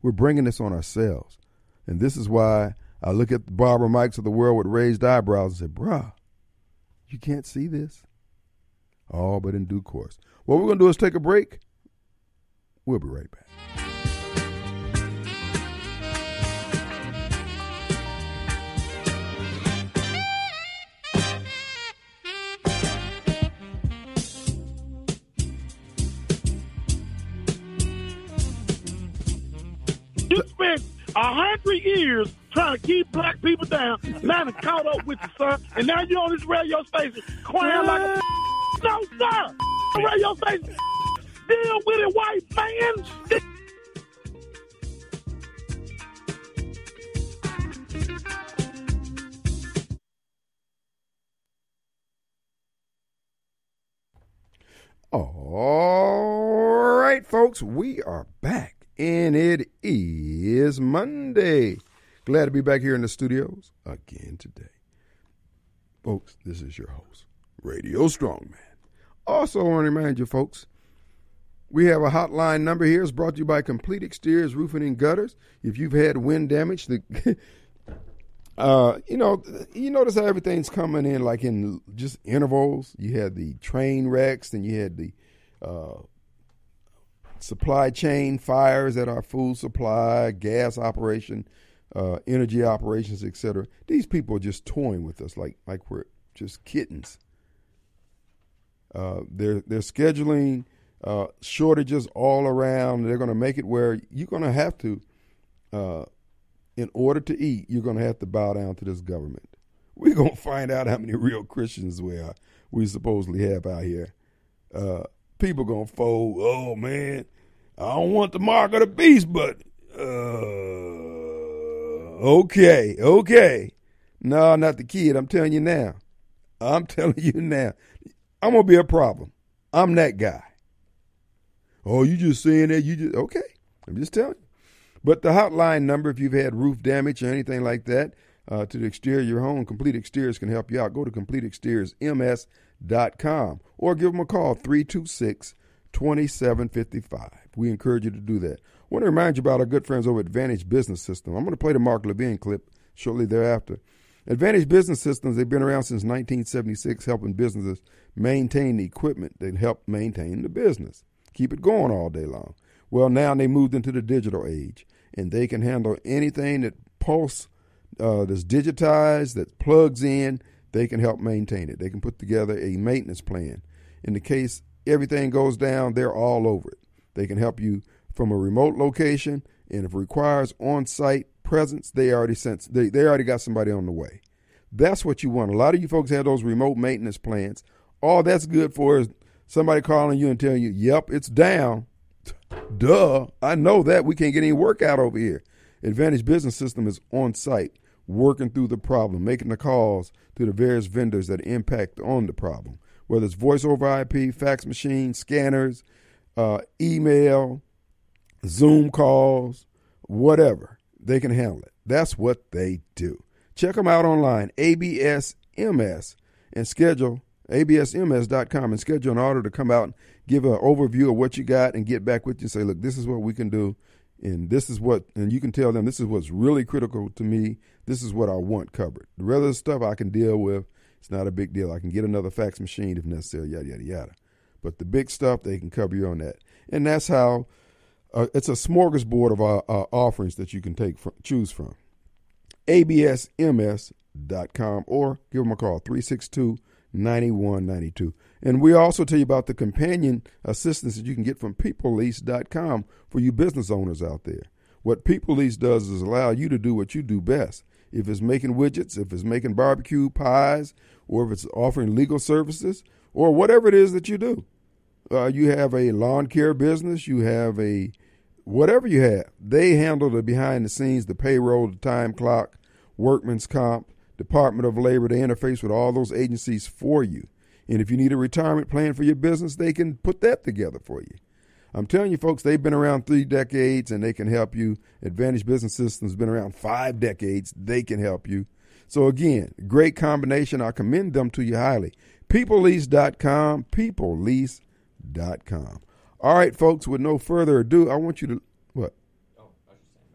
We're bringing this on ourselves. And this is why I look at Barbara Mikes of the world with raised eyebrows and say, bruh, you can't see this. All but in due course. What we're going to do is take a break. We'll be right back. A hundred years trying to keep black people down. Now they caught up with you, son. And now you're on this radio station crying like a no, sir. Radio station deal with it, white man. All right, folks, we are back, and it is Monday. Glad to be back here in the studios again today. Folks, this is your host, Radio Strongman. Also, I want to remind you, folks, we have a hotline number here. It's brought to you by Complete Exteriors Roofing and Gutters. If you've had wind damage, the Uh, you know, you notice how everything's coming in like in just intervals. You had the train wrecks, and you had the uh, supply chain fires at our food supply, gas operation, uh, energy operations, etc. These people are just toying with us like like we're just kittens. Uh, they're they're scheduling uh, shortages all around. They're going to make it where you're going to have to uh, in order to eat, you're going to have to bow down to this government. We're going to find out how many real Christians we are, we supposedly have out here. Uh, people going to fold. Oh, man, I don't want the mark of the beast, but uh, okay, okay. No, not the kid. I'm telling you now. I'm telling you now. I'm to be a problem. I'm that guy. Oh, you just saying that? You just, okay. I'm just telling you. But the hotline number, if you've had roof damage or anything like that, uh, to the exterior of your home, Complete Exteriors can help you out. Go to CompleteExteriorsMS.com or give them a call, 326 2755. We encourage you to do that. I want to remind you about our good friends over at Advantage Business System. I'm going to play the Mark Levin clip shortly thereafter. Advantage Business Systems, they've been around since 1976, helping businesses maintain the equipment that help maintain the business, keep it going all day long. Well, now they moved into the digital age and they can handle anything that pulse uh, that's digitized that plugs in. They can help maintain it. They can put together a maintenance plan. In the case everything goes down, they're all over it. They can help you from a remote location, and if it requires on-site presence, they already sent they, they already got somebody on the way. That's what you want. A lot of you folks have those remote maintenance plans. All that's good for is somebody calling you and telling you, "Yep, it's down." Duh, I know that. We can't get any work out over here. Advantage Business System is on site, working through the problem, making the calls to the various vendors that impact on the problem, whether it's voice over IP, fax machine, scanners, uh, email, Zoom calls, whatever. They can handle it. That's what they do. Check them out online, ABSMS, and schedule absms.com and schedule an order to come out and give an overview of what you got and get back with you and say, look, this is what we can do. And this is what, and you can tell them this is what's really critical to me. This is what I want covered. The rest of the stuff I can deal with. It's not a big deal. I can get another fax machine if necessary, yada, yada, yada. But the big stuff, they can cover you on that. And that's how uh, it's a smorgasbord of uh, uh, offerings that you can take from, choose from. ABSMS.com or give them a call, 362 9192. And we also tell you about the companion assistance that you can get from peoplelease.com for you business owners out there. What PeopleLease does is allow you to do what you do best. If it's making widgets, if it's making barbecue pies, or if it's offering legal services, or whatever it is that you do. Uh, you have a lawn care business, you have a whatever you have. They handle the behind the scenes, the payroll, the time clock, workman's comp, Department of Labor They interface with all those agencies for you. And if you need a retirement plan for your business, they can put that together for you. I'm telling you, folks, they've been around three decades and they can help you. Advantage Business Systems has been around five decades. They can help you. So, again, great combination. I commend them to you highly. PeopleLease.com, PeopleLease.com. All right, folks, with no further ado, I want you to, what?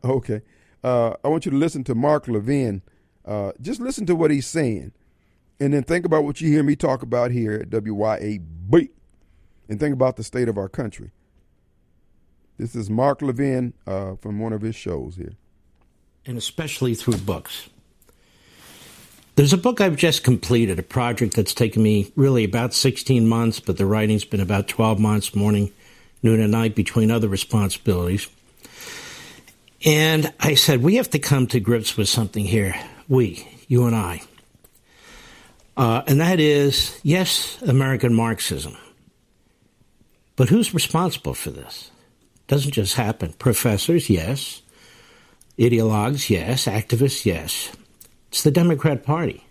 Okay. Uh, I want you to listen to Mark Levin uh, just listen to what he's saying, and then think about what you hear me talk about here at WYAB, and think about the state of our country. This is Mark Levin uh, from one of his shows here. And especially through books. There's a book I've just completed, a project that's taken me really about 16 months, but the writing's been about 12 months, morning, noon, and night, between other responsibilities. And I said, we have to come to grips with something here. We, you and I. Uh, and that is, yes, American Marxism. But who's responsible for this? Doesn't just happen. Professors, yes. Ideologues, yes. Activists, yes. It's the Democrat Party.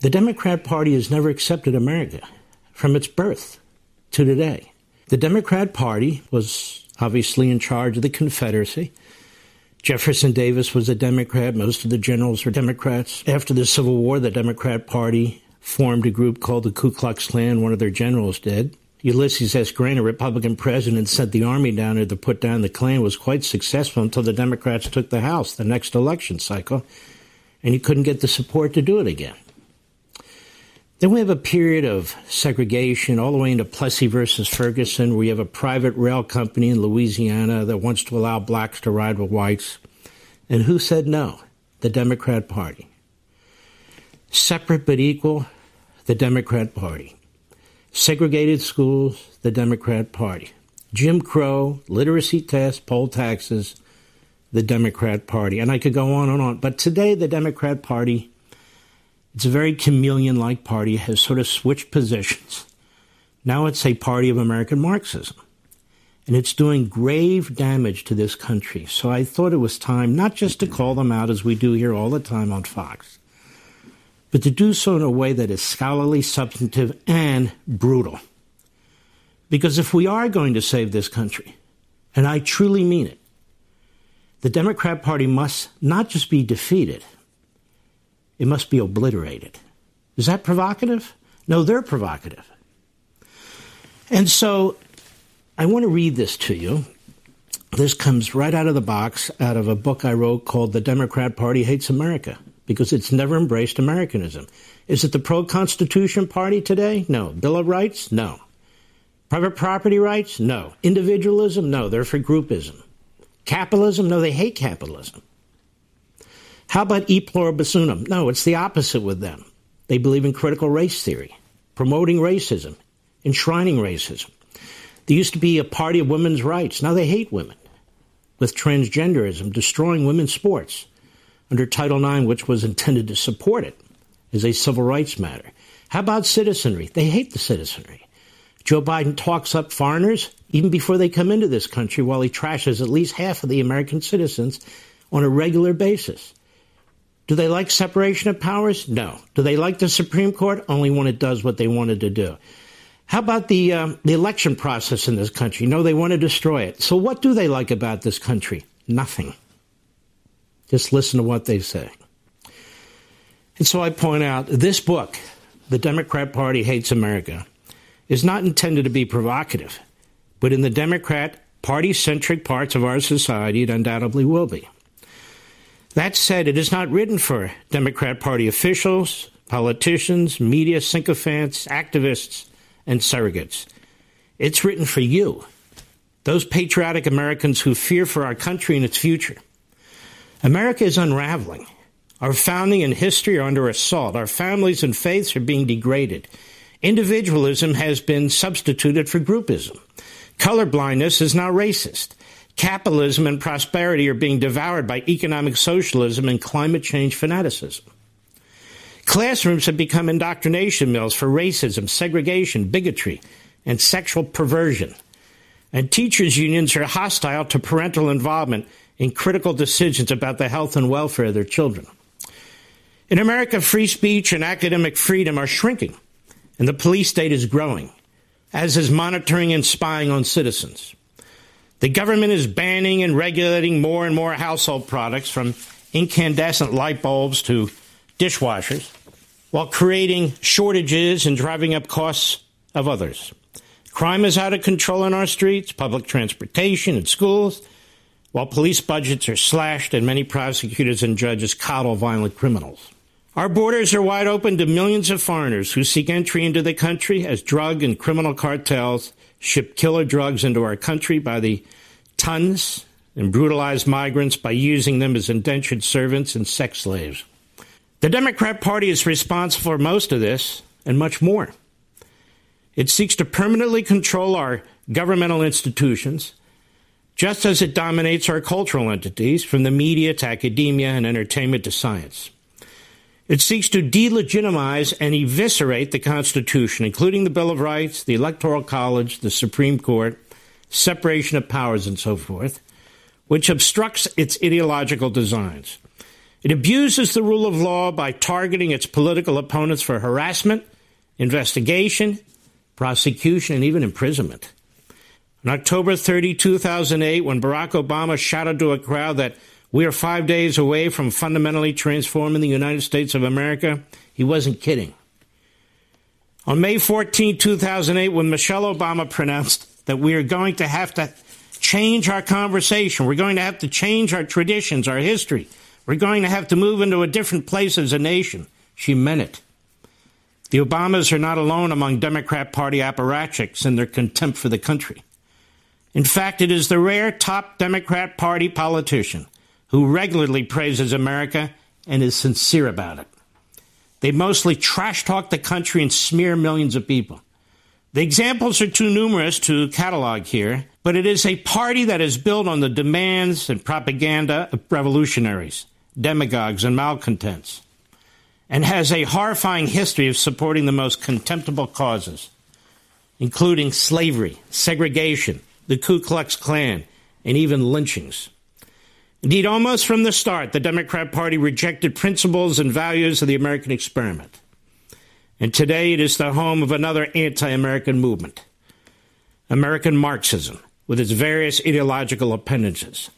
The Democrat Party has never accepted America from its birth to today. The Democrat Party was obviously in charge of the Confederacy. Jefferson Davis was a Democrat. Most of the generals were Democrats. After the Civil War, the Democrat Party formed a group called the Ku Klux Klan. One of their generals did. Ulysses S. Grant, a Republican president, sent the army down there to put down the Klan, was quite successful until the Democrats took the House the next election cycle, and he couldn't get the support to do it again. Then we have a period of segregation all the way into Plessy versus Ferguson, where you have a private rail company in Louisiana that wants to allow blacks to ride with whites. And who said no? The Democrat Party. Separate but equal, the Democrat Party. Segregated schools, the Democrat Party. Jim Crow, literacy tests, poll taxes, the Democrat Party. And I could go on and on. But today, the Democrat Party it's a very chameleon like party, has sort of switched positions. Now it's a party of American Marxism. And it's doing grave damage to this country. So I thought it was time not just to call them out as we do here all the time on Fox, but to do so in a way that is scholarly, substantive, and brutal. Because if we are going to save this country, and I truly mean it, the Democrat Party must not just be defeated, it must be obliterated. Is that provocative? No, they're provocative. And so I want to read this to you. This comes right out of the box, out of a book I wrote called The Democrat Party Hates America, because it's never embraced Americanism. Is it the pro Constitution Party today? No. Bill of Rights? No. Private property rights? No. Individualism? No. They're for groupism. Capitalism? No, they hate capitalism. How about e pluribus unum? No, it's the opposite with them. They believe in critical race theory, promoting racism, enshrining racism. There used to be a party of women's rights. Now they hate women with transgenderism, destroying women's sports under Title IX, which was intended to support it, is a civil rights matter. How about citizenry? They hate the citizenry. Joe Biden talks up foreigners even before they come into this country while he trashes at least half of the American citizens on a regular basis. Do they like separation of powers? No. Do they like the Supreme Court? Only when it does what they wanted to do. How about the uh, the election process in this country? No, they want to destroy it. So what do they like about this country? Nothing. Just listen to what they say. And so I point out this book, The Democrat Party Hates America, is not intended to be provocative, but in the Democrat party centric parts of our society, it undoubtedly will be. That said, it is not written for Democrat Party officials, politicians, media sycophants, activists, and surrogates. It's written for you, those patriotic Americans who fear for our country and its future. America is unraveling. Our founding and history are under assault. Our families and faiths are being degraded. Individualism has been substituted for groupism. Colorblindness is now racist. Capitalism and prosperity are being devoured by economic socialism and climate change fanaticism. Classrooms have become indoctrination mills for racism, segregation, bigotry, and sexual perversion. And teachers' unions are hostile to parental involvement in critical decisions about the health and welfare of their children. In America, free speech and academic freedom are shrinking, and the police state is growing, as is monitoring and spying on citizens. The government is banning and regulating more and more household products from incandescent light bulbs to dishwashers while creating shortages and driving up costs of others. Crime is out of control in our streets, public transportation, and schools, while police budgets are slashed and many prosecutors and judges coddle violent criminals. Our borders are wide open to millions of foreigners who seek entry into the country as drug and criminal cartels ship killer drugs into our country by the tons and brutalize migrants by using them as indentured servants and sex slaves. The Democrat Party is responsible for most of this and much more. It seeks to permanently control our governmental institutions, just as it dominates our cultural entities, from the media to academia and entertainment to science. It seeks to delegitimize and eviscerate the Constitution, including the Bill of Rights, the Electoral College, the Supreme Court, separation of powers, and so forth, which obstructs its ideological designs. It abuses the rule of law by targeting its political opponents for harassment, investigation, prosecution, and even imprisonment. On October 30, 2008, when Barack Obama shouted to a crowd that we are five days away from fundamentally transforming the United States of America. He wasn't kidding. On May 14, 2008, when Michelle Obama pronounced that we are going to have to change our conversation, we're going to have to change our traditions, our history, we're going to have to move into a different place as a nation, she meant it. The Obamas are not alone among Democrat Party apparatchiks in their contempt for the country. In fact, it is the rare top Democrat Party politician who regularly praises America and is sincere about it. They mostly trash talk the country and smear millions of people. The examples are too numerous to catalog here, but it is a party that is built on the demands and propaganda of revolutionaries, demagogues, and malcontents, and has a horrifying history of supporting the most contemptible causes, including slavery, segregation, the Ku Klux Klan, and even lynchings. Indeed, almost from the start, the Democrat Party rejected principles and values of the American experiment. And today it is the home of another anti American movement American Marxism, with its various ideological appendages.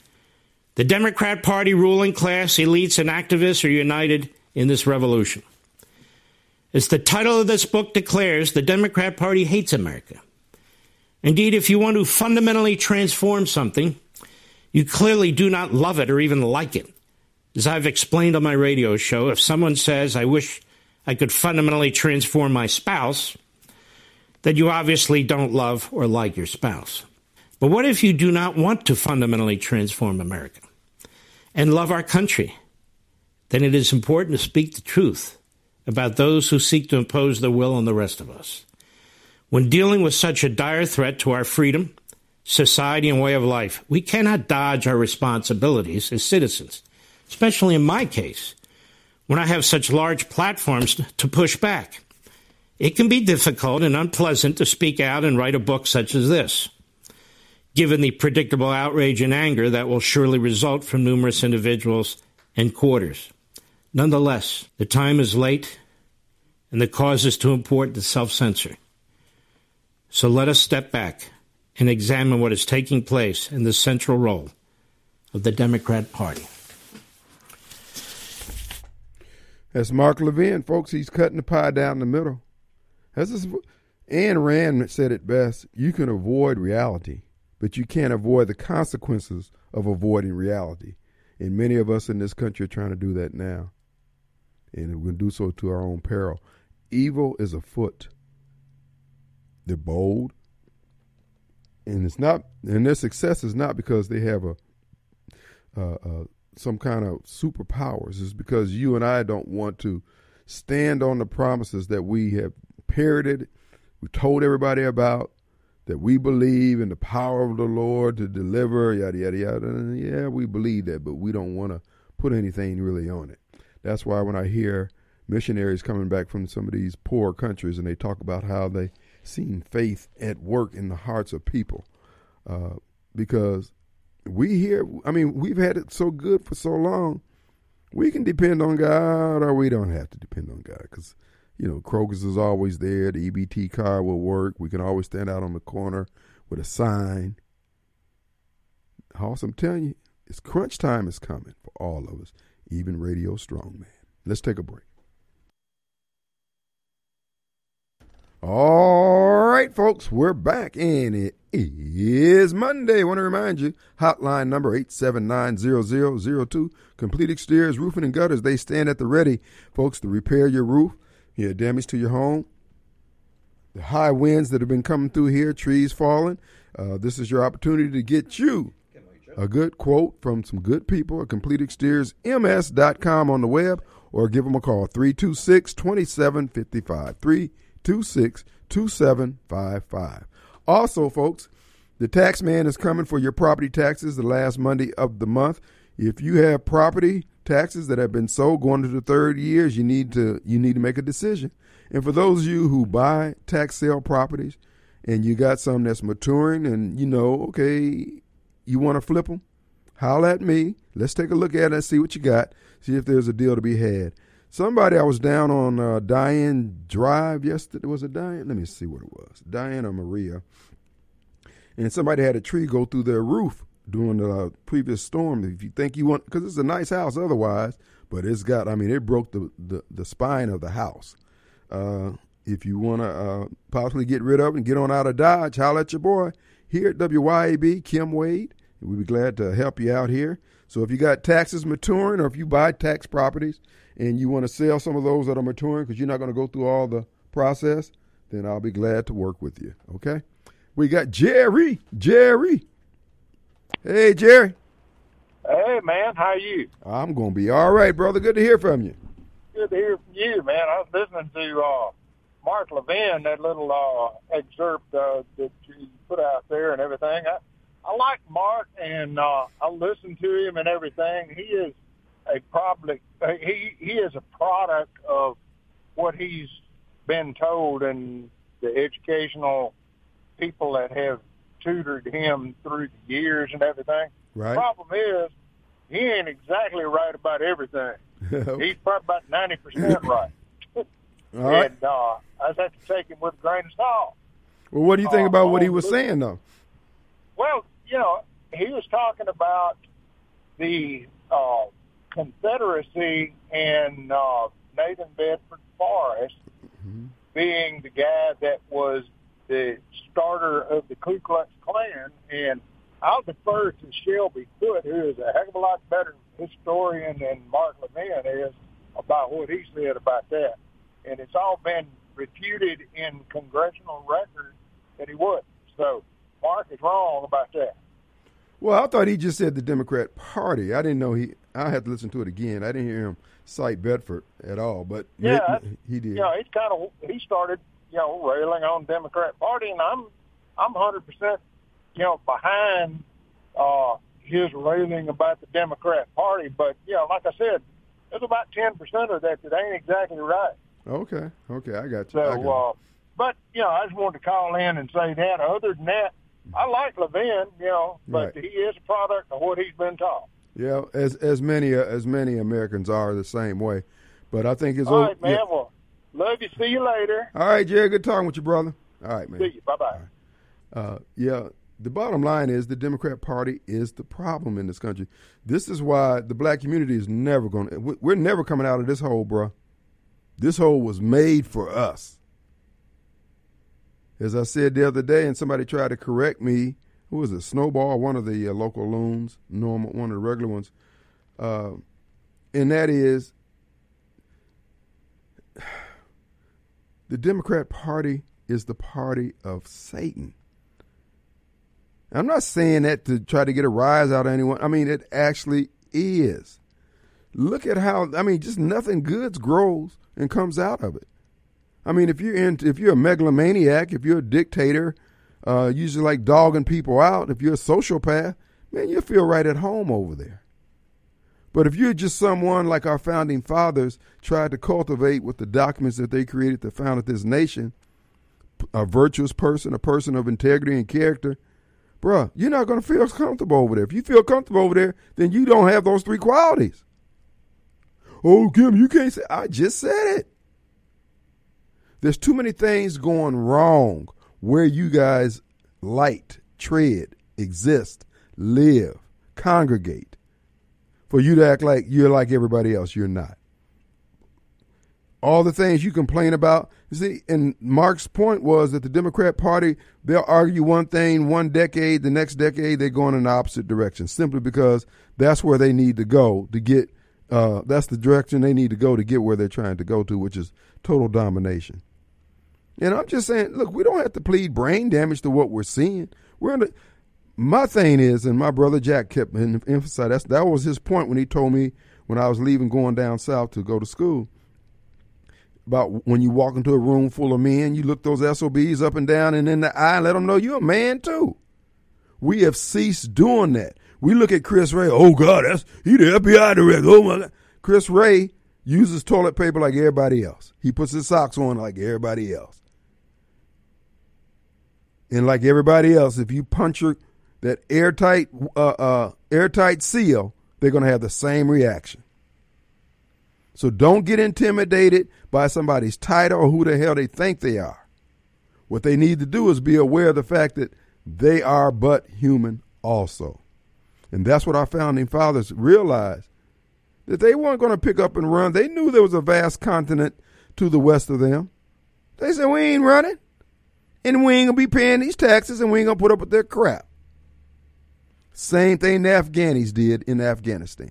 The Democrat Party ruling class, elites, and activists are united in this revolution. As the title of this book declares, the Democrat Party hates America. Indeed, if you want to fundamentally transform something, you clearly do not love it or even like it. As I've explained on my radio show, if someone says, I wish I could fundamentally transform my spouse, then you obviously don't love or like your spouse. But what if you do not want to fundamentally transform America and love our country? Then it is important to speak the truth about those who seek to impose their will on the rest of us. When dealing with such a dire threat to our freedom, society, and way of life. We cannot dodge our responsibilities as citizens, especially in my case, when I have such large platforms to push back. It can be difficult and unpleasant to speak out and write a book such as this, given the predictable outrage and anger that will surely result from numerous individuals and quarters. Nonetheless, the time is late and the cause is too important to self censor. So let us step back and examine what is taking place in the central role of the Democrat Party. That's Mark Levin, folks. He's cutting the pie down the middle. That's Ayn Rand said it best you can avoid reality, but you can't avoid the consequences of avoiding reality. And many of us in this country are trying to do that now. And we're going to do so to our own peril. Evil is afoot. They're bold, and it's not and their success is not because they have a uh, uh, some kind of superpowers. It's because you and I don't want to stand on the promises that we have parroted, we told everybody about, that we believe in the power of the Lord to deliver, yada yada yada. Yeah, we believe that, but we don't want to put anything really on it. That's why when I hear missionaries coming back from some of these poor countries and they talk about how they seen faith at work in the hearts of people. Uh, because we here, I mean, we've had it so good for so long. We can depend on God, or we don't have to depend on God, because you know Kroger's is always there. The EBT card will work. We can always stand out on the corner with a sign. Hoss, I'm telling you, it's crunch time is coming for all of us, even Radio Strongman. Let's take a break. All right, folks, we're back, and it is Monday. I want to remind you, hotline number 879-0002, Complete Exteriors Roofing and Gutters. They stand at the ready, folks, to repair your roof, your damage to your home, the high winds that have been coming through here, trees falling. Uh, this is your opportunity to get you a good quote from some good people at CompleteExteriorsMS.com on the web, or give them a call, 326 2755. 326 2755. Also, folks, The tax man is coming for your property taxes the last Monday of the month. If you have property taxes that have been sold going into the third years, you need to you need to make a decision. And for those of you who buy tax sale properties and you got some that's maturing and you know, okay, you want to flip them, holler at me. Let's take a look at it and see what you got. See if there's a deal to be had. Somebody I was down on uh, Diane Drive yesterday. Was it Diane? Let me see what it was. Diane or Maria. And somebody had a tree go through their roof during the previous storm. If you think you want, because it's a nice house otherwise, but it's got, I mean, it broke the, the, the spine of the house. Uh, if you want to uh, possibly get rid of it and get on out of Dodge, holler at your boy here at WYAB, Kim Wade. We'd be glad to help you out here. So if you got taxes maturing or if you buy tax properties and you want to sell some of those that are maturing because you're not going to go through all the process, then I'll be glad to work with you. Okay? We got Jerry. Jerry. Hey, Jerry. Hey, man. How are you? I'm going to be all right, brother. Good to hear from you. Good to hear from you, man. I was listening to uh, Mark Levin, that little uh, excerpt uh, that you put out there and everything. I, I like Mark, and uh, I listen to him and everything. He is a probably he he is a product of what he's been told and the educational people that have tutored him through the years and everything. Right. Problem is, he ain't exactly right about everything. He's probably about ninety percent right. All right. And uh, I just have to take him with a grain of salt. Well, what do you think uh, about what he was saying, though? Well, you know, he was talking about the uh, Confederacy and uh, Nathan Bedford Forrest being the guy that was the starter of the Ku Klux Klan. And I'll defer to Shelby Foote, who is a heck of a lot better historian than Mark Levin is about what he said about that. And it's all been refuted in congressional records that he would. So Mark is wrong about that. Well, I thought he just said the Democrat Party. I didn't know he. I had to listen to it again. I didn't hear him cite Bedford at all, but Yeah, he, he did. Know, he's kind of he started, you know, railing on the Democrat Party, and I'm I'm hundred percent, you know, behind uh, his railing about the Democrat Party. But you know, like I said, there's about ten percent of that that ain't exactly right. Okay, okay, I got you. I got So, you. uh, but you know, I just wanted to call in and say that. Other than that, I like Levin, you know, but Right. he is a product of what he's been taught. Yeah, as as many uh, as many Americans are the same way, but I think it's all right, man. yeah. Well, love you. See you later. All right, Jerry. Good talking with you, brother. All right, man. See you. Bye bye. Uh, yeah, the bottom line is the Democrat Party is the problem in this country. This is why the black community is never going to, we're never coming out of this hole, bruh. This hole was made for us. As I said the other day, and somebody tried to correct me, who was it, Snowball, one of the uh, local loons, normal, one of the regular ones, uh, and that is the Democrat Party is the party of Satan. I'm not saying that to try to get a rise out of anyone. I mean, it actually is. Look at how I mean, just nothing good grows and comes out of it. I mean, if you're in, if you're a megalomaniac, if you're a dictator, uh, usually like dogging people out, if you're a sociopath, man, you feel right at home over there. But if you're just someone like our founding fathers tried to cultivate with the documents that they created to found this nation, a virtuous person, a person of integrity and character, bruh, you're not going to feel comfortable over there. If you feel comfortable over there, then you don't have those three qualities. Oh, Kim, you can't say. I just said it. There's too many things going wrong where you guys light, tread, exist, live, congregate, for you to act like you're like everybody else. You're not. All the things you complain about. You see, and Mark's point was that the Democrat Party, they'll argue one thing one decade, the next decade they're going in the opposite direction, simply because that's where they need to go to get, uh, that's the direction they need to go to get where they're trying to go to, which is total domination. And I'm just saying, look, we don't have to plead brain damage to what we're seeing. We're my thing is, and my brother Jack kept emphasizing that's that was his point when he told me when I was leaving, going down south to go to school. About when you walk into a room full of men, you look those SOBs up and down and in the eye and let them know you're a man too. We have ceased doing that. We look at Chris Wray. Oh God, that's he the FBI director. Oh my God. Chris Wray uses toilet paper like everybody else. He puts his socks on like everybody else. And like everybody else, if you puncture that airtight uh, uh, airtight seal, they're going to have the same reaction. So don't get intimidated by somebody's title or who the hell they think they are. What they need to do is be aware of the fact that they are but human also. And that's what our founding fathers realized that they weren't going to pick up and run. They knew there was a vast continent to the west of them. They said, We ain't running. And we ain't to be paying these taxes and we ain't to put up with their crap. Same thing the Afghanis did in Afghanistan.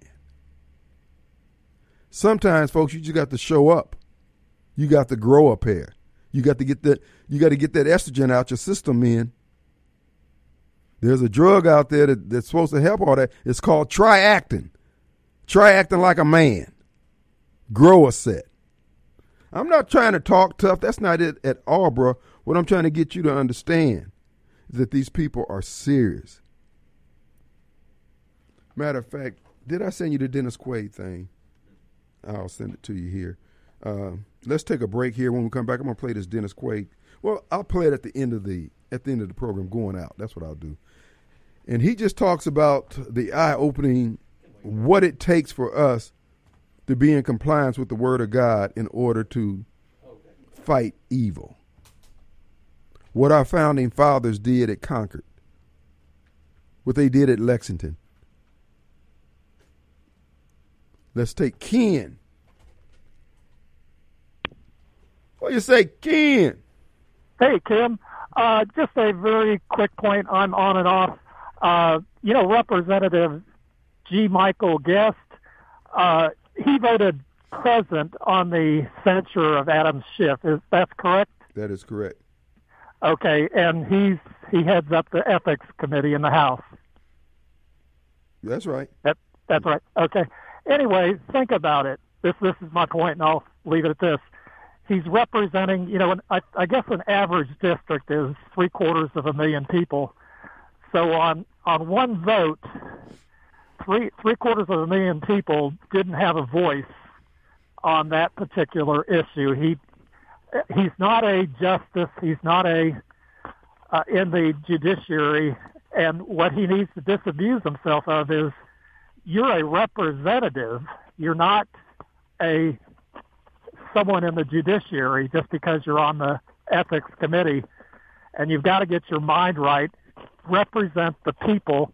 Sometimes, folks, you just got to show up. You got to grow up here. You got to get that. You got to get that estrogen out your system, man. There's a drug out there that, that's supposed to help all that. It's called triactin. Try acting like a man. Grow a set. I'm not trying to talk tough. That's not it at all, bro. What I'm trying to get you to understand is that these people are serious. Matter of fact, did I send you the Dennis Quaid thing? I'll send it to you here. Uh, let's take a break here. When we come back, I'm gonna play this Dennis Quaid. Well, I'll play it at the end of the at the end of the program going out. That's what I'll do. And he just talks about the eye opening what it takes for us to be in compliance with the word of God in order to fight evil. What our founding fathers did at Concord, what they did at Lexington. Let's take Ken. What do you say, Ken? Hey, Kim. Uh, just a very quick point. I'm on and off. Uh, you know, Representative G. Michael Guest, uh, he voted present on the censure of Adam Schiff. Is that correct? That is correct. Okay, and he's he heads up the ethics committee in the House. That's right. That that's right. Okay. Anyway, think about it. This this is my point, and I'll leave it at this. He's representing, you know, an, I, I guess an average district is three quarters of a million people. So on on one vote, three three quarters of a million people didn't have a voice on that particular issue. He he's not a justice. He's not a uh, in the judiciary, and what he needs to disabuse himself of is you're a representative. You're not a someone in the judiciary just because you're on the ethics committee, and you've got to get your mind right. Represent the people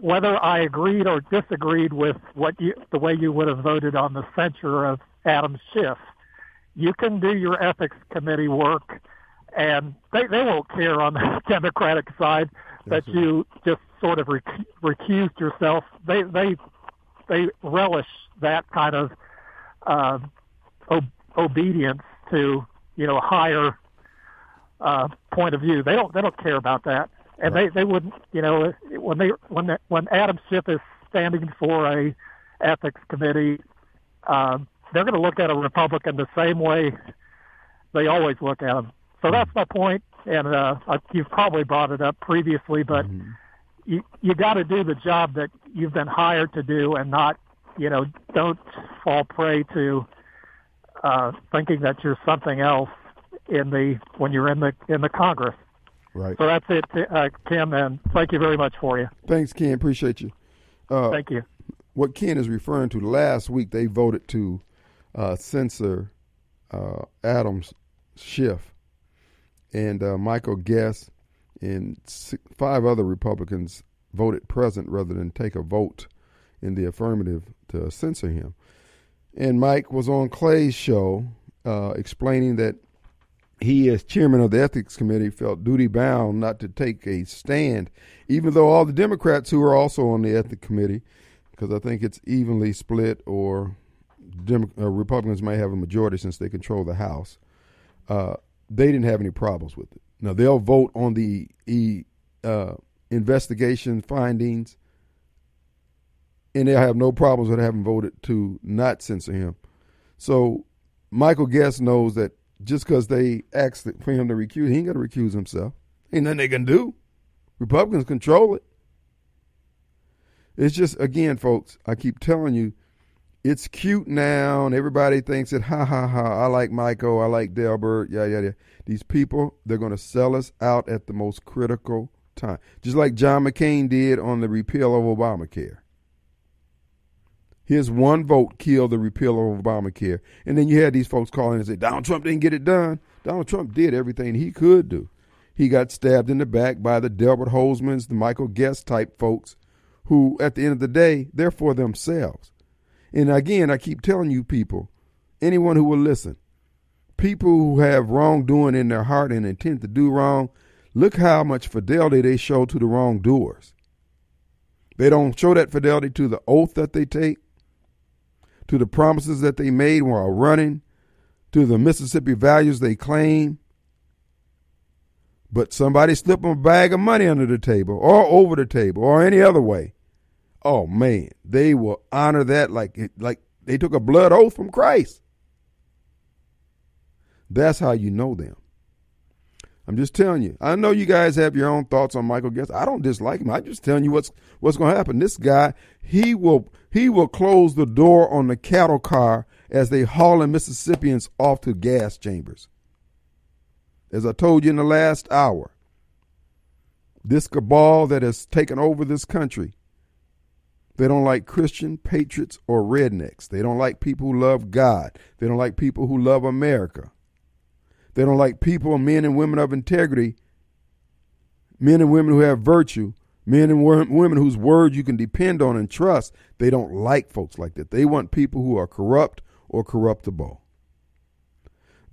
whether I agreed or disagreed with what you, the way you would have voted on the censure of Adam Schiff, you can do your ethics committee work, and they they won't care on the Democratic side that you just sort of rec- recused yourself. They they they relish that kind of uh, ob- obedience to you know a higher uh, point of view. They don't they don't care about that and right. they they wouldn't you know when they when they, when Adam Schiff is standing for a ethics committee, um, they're going to look at a Republican the same way they always look at him. So that's my point, and uh, you've probably brought it up previously, but mm-hmm. you you got to do the job that you've been hired to do, and not you know don't fall prey to uh, thinking that you're something else in the when you're in the in the Congress. Right. So that's it, uh, Kim, and thank you very much for you. Thanks, Ken. Appreciate you. Uh, thank you. What Ken is referring to, last week they voted to uh, censor uh, Adams Schiff and uh, Michael Guest and five other Republicans voted present rather than take a vote in the affirmative to censor him. And Mike was on Clay's show uh, explaining that he, as chairman of the ethics committee, felt duty bound not to take a stand, even though all the Democrats who are also on the ethics committee, because I think it's evenly split, or Dem- uh, Republicans may have a majority since they control the House, uh, they didn't have any problems with it. Now they'll vote on the e, uh, investigation findings, and they'll have no problems with having voted to not censor him. So Michael Guest knows that just because they asked for him to recuse, he ain't to recuse himself. Ain't nothing they can do. Republicans control it. It's just again, folks. I keep telling you, it's cute now, and everybody thinks that ha ha ha. I like Michael. I like Delbert. Yeah, yeah, yeah. These people, they're going to sell us out at the most critical time, just like John McCain did on the repeal of Obamacare. His one vote killed the repeal of Obamacare, and then you had these folks calling and say Donald Trump didn't get it done. Donald Trump did everything he could do. He got stabbed in the back by the Delbert Hosemanns, the Michael Guest type folks, who, at the end of the day, they're for themselves. And again, I keep telling you people, anyone who will listen, people who have wrongdoing in their heart and intend to do wrong, look how much fidelity they show to the wrongdoers. They don't show that fidelity to the oath that they take, to the promises that they made while running, to the Mississippi values they claim. But somebody slip them a bag of money under the table or over the table or any other way oh man, they will honor that like like they took a blood oath from Christ. That's how you know them. I'm just telling you. I know you guys have your own thoughts on Michael Guest. I don't dislike him. I'm just telling you what's what's going to happen. This guy, he will he will close the door on the cattle car as they hauling Mississippians off to gas chambers. As I told you in the last hour, this cabal that has taken over this country they don't like Christian patriots or rednecks. They don't like people who love God. They don't like people who love America. They don't like people, men and women of integrity, men and women who have virtue, men and women whose words you can depend on and trust. They don't like folks like that. They want people who are corrupt or corruptible.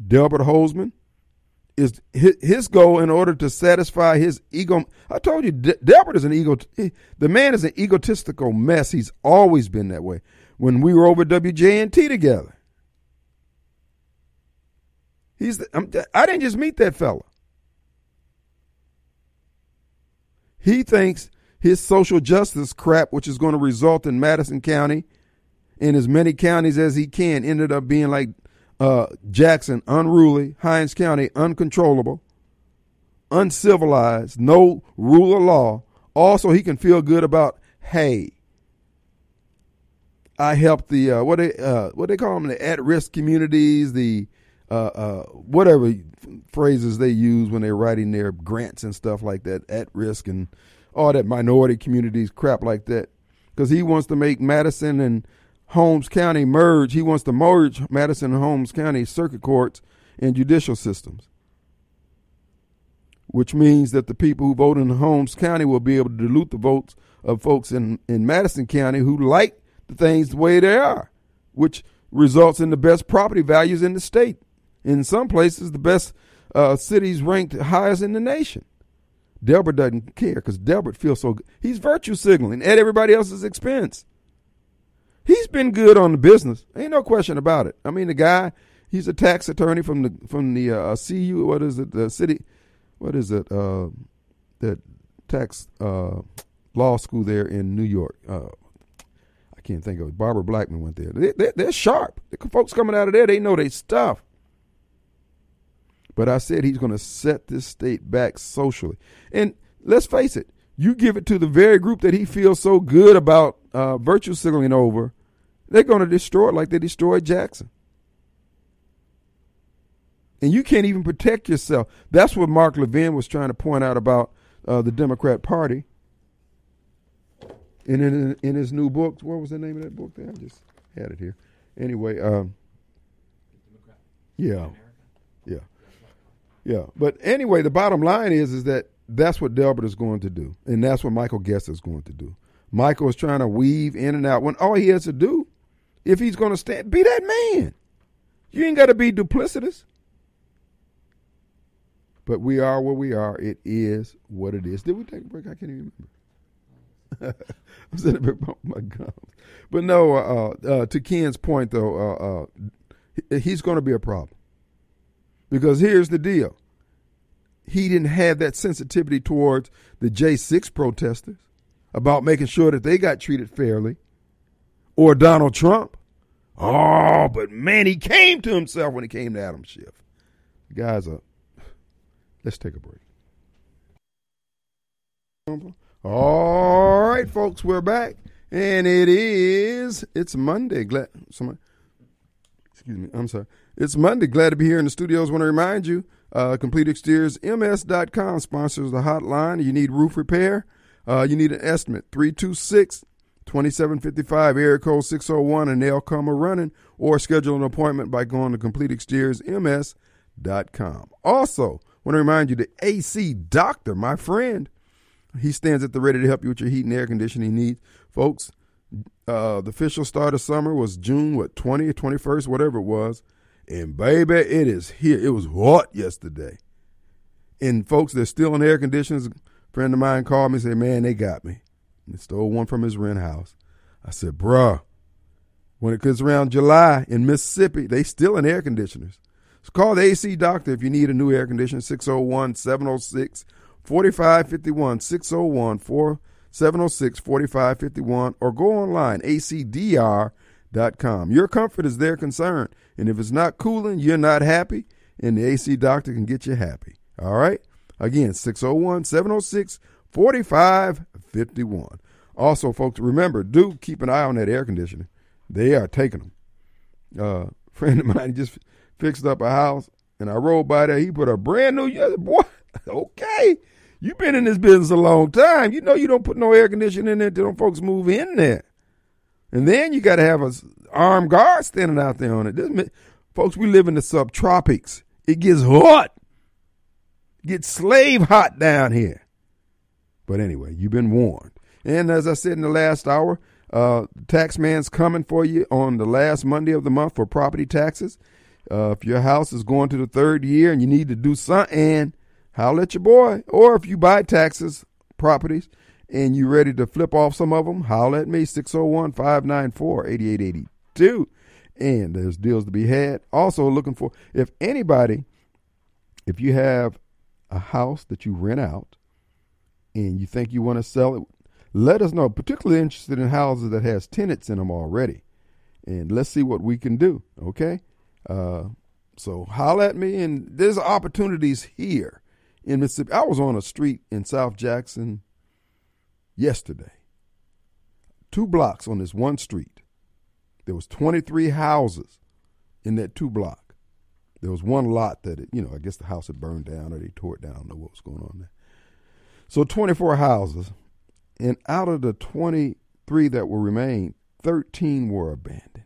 Delbert Hosemann, is his goal in order to satisfy his ego. I told you, Delbert is an ego. The man is an egotistical mess. He's always been that way. When we were over WJNT together, he's. The, I didn't just meet that fella. He thinks his social justice crap, which is going to result in Madison County, in as many counties as he can, ended up being like uh, Jackson unruly, Hinds County uncontrollable, uncivilized, no rule of law. Also, he can feel good about, hey, I helped the uh, what they uh, what they call them the at risk communities, the uh, uh, whatever phrases they use when they're writing their grants and stuff like that, at risk and all that minority communities crap like that, because he wants to make Madison and Holmes County merge. He wants to merge Madison and Holmes County circuit courts and judicial systems, which means that the people who vote in Holmes County will be able to dilute the votes of folks in, in Madison County who like the things the way they are, which results in the best property values in the state. In some places, the best uh, cities ranked highest in the nation. Delbert doesn't care because Delbert feels so good. He's virtue signaling at everybody else's expense he's been good on the business. Ain't no question about it. I mean, the guy, he's a tax attorney from the from the uh, CU. What is it? The city. What is it? Uh, that tax uh, law school there in New York. Uh, I can't think of it. Barbara Blackman went there. They, they, they're sharp. The folks coming out of there, they know their stuff. But I said he's going to set this state back socially. And let's face it, you give it to the very group that he feels so good about uh, virtue signaling over, they're going to destroy it like they destroyed Jackson. And you can't even protect yourself. That's what Mark Levin was trying to point out about uh, the Democrat Party. And in, in his new book, what was the name of that book? There, I just had it here. Anyway, um, yeah, yeah, yeah. But anyway, the bottom line is is that that's what Delbert is going to do, and that's what Michael Guest is going to do. Michael is trying to weave in and out when all he has to do, if he's going to stand, be that man. You ain't got to be duplicitous. But we are where we are. It is what it is. Did we take a break? I can't even remember. I'm sitting there my gums. But no, uh, uh, to Ken's point though, uh, uh he's going to be a problem. Because here's the deal he didn't have that sensitivity towards the J6 protesters about making sure that they got treated fairly or Donald Trump. Oh, but man, he came to himself when he came to Adam Schiff. Guy's a. Let's take a break. All right, folks, we're back, and it is it's Monday. Glad somebody, excuse me, I'm sorry. It's Monday. Glad to be here in the studios. Want to remind you, uh, CompleteExteriorsMS.com sponsors the hotline. You need roof repair. Uh, you need an estimate 326 2755 area code 601 and they'll come a running or schedule an appointment by going to CompleteExteriorsMS.com. Also, want to remind you the AC Doctor, my friend, he stands at the ready to help you with your heat and air conditioning needs. Folks, uh, the official start of summer was June, what, 20th, 21st, whatever it was. And baby, it is here. It was hot yesterday. And folks, there's still in air conditioners. A friend of mine called me and said, Man, they got me. And stole one from his rent house. I said, Bruh, when it gets around July in Mississippi, they still in air conditioners. So call the AC doctor if you need a new air conditioner, 601 706 4551 601 706 4551 or go online acdr.com. Your comfort is their concern, and if it's not cooling, you're not happy, and the AC doctor can get you happy. All right? Again, 601 706 4551. Also, folks, remember, do keep an eye on that air conditioner. They are taking them. Uh, friend of mine just fixed up a house, and I rolled by there. He put a brand new, boy, okay. You've been in this business a long time. You know you don't put no air conditioning in there till folks move in there. And then you got to have a armed guard standing out there on it. This, folks, we live in the subtropics. It gets hot. Gets slave hot down here. But anyway, you've been warned. And as I said in the last hour, uh, tax man's coming for you on the last Monday of the month for property taxes. Uh, if your house is going to the third year and you need to do something, holler at your boy. Or if you buy taxes properties and you ready to flip off some of them, holler at me, 601 594 8882. And there's deals to be had. Also, looking for, if anybody, if you have a house that you rent out and you think you want to sell it, let us know. Particularly interested in houses that has tenants in them already. And let's see what we can do. Okay? Uh, so holler at me, and there's opportunities here in Mississippi. I was on a street in South Jackson yesterday. Two blocks on this one street. There was 23 houses in that two block. There was one lot that, it, you know, I guess the house had burned down or they tore it down. I don't know what was going on there. So 24 houses. And out of the 23 that were remain, 13 were abandoned.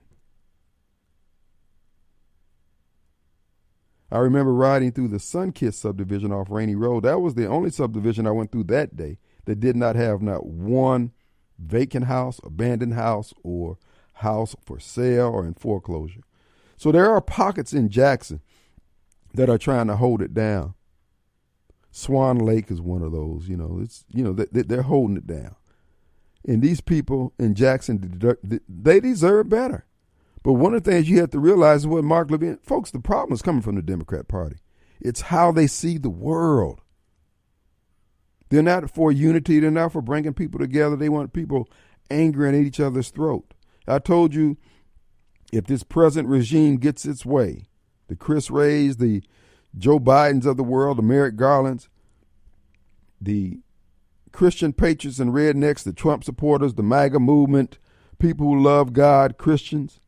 I remember riding through the Sunkist subdivision off Rainy Road. That was the only subdivision I went through that day that did not have not one vacant house, abandoned house, or house for sale or in foreclosure. So there are pockets in Jackson that are trying to hold it down. Swan Lake is one of those. You know, it's you know they, they're holding it down, and these people in Jackson they deserve better. But one of the things you have to realize is what Mark Levin, folks, the problem is coming from the Democrat Party. It's how they see the world. They're not for unity. They're not for bringing people together. They want people angry at each other's throat. I told you, if this present regime gets its way, the Chris Wrays, the Joe Bidens of the world, the Merrick Garlands, the Christian patriots and rednecks, the Trump supporters, the MAGA movement, people who love God, Christians,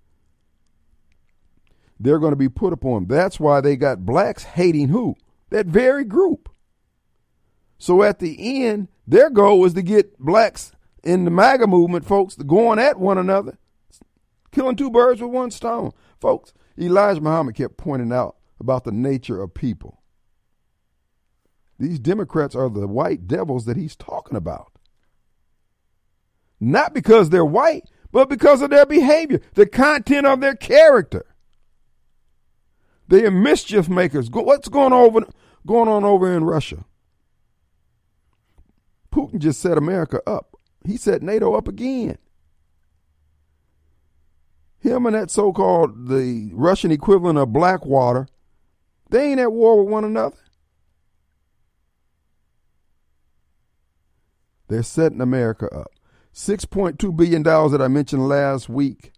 they're going to be put upon. That's why they got blacks hating who? That very group. So at the end, their goal was to get blacks in the MAGA movement, folks, going at one another, killing two birds with one stone. Folks, Elijah Muhammad kept pointing out about the nature of people. These Democrats are the white devils that he's talking about. Not because they're white, but because of their behavior, the content of their character. They are mischief makers. What's going over going on over in Russia? Putin just set America up. He set NATO up again. Him and that so-called the Russian equivalent of Blackwater, they ain't at war with one another. They're setting America up. $6.2 billion that I mentioned last week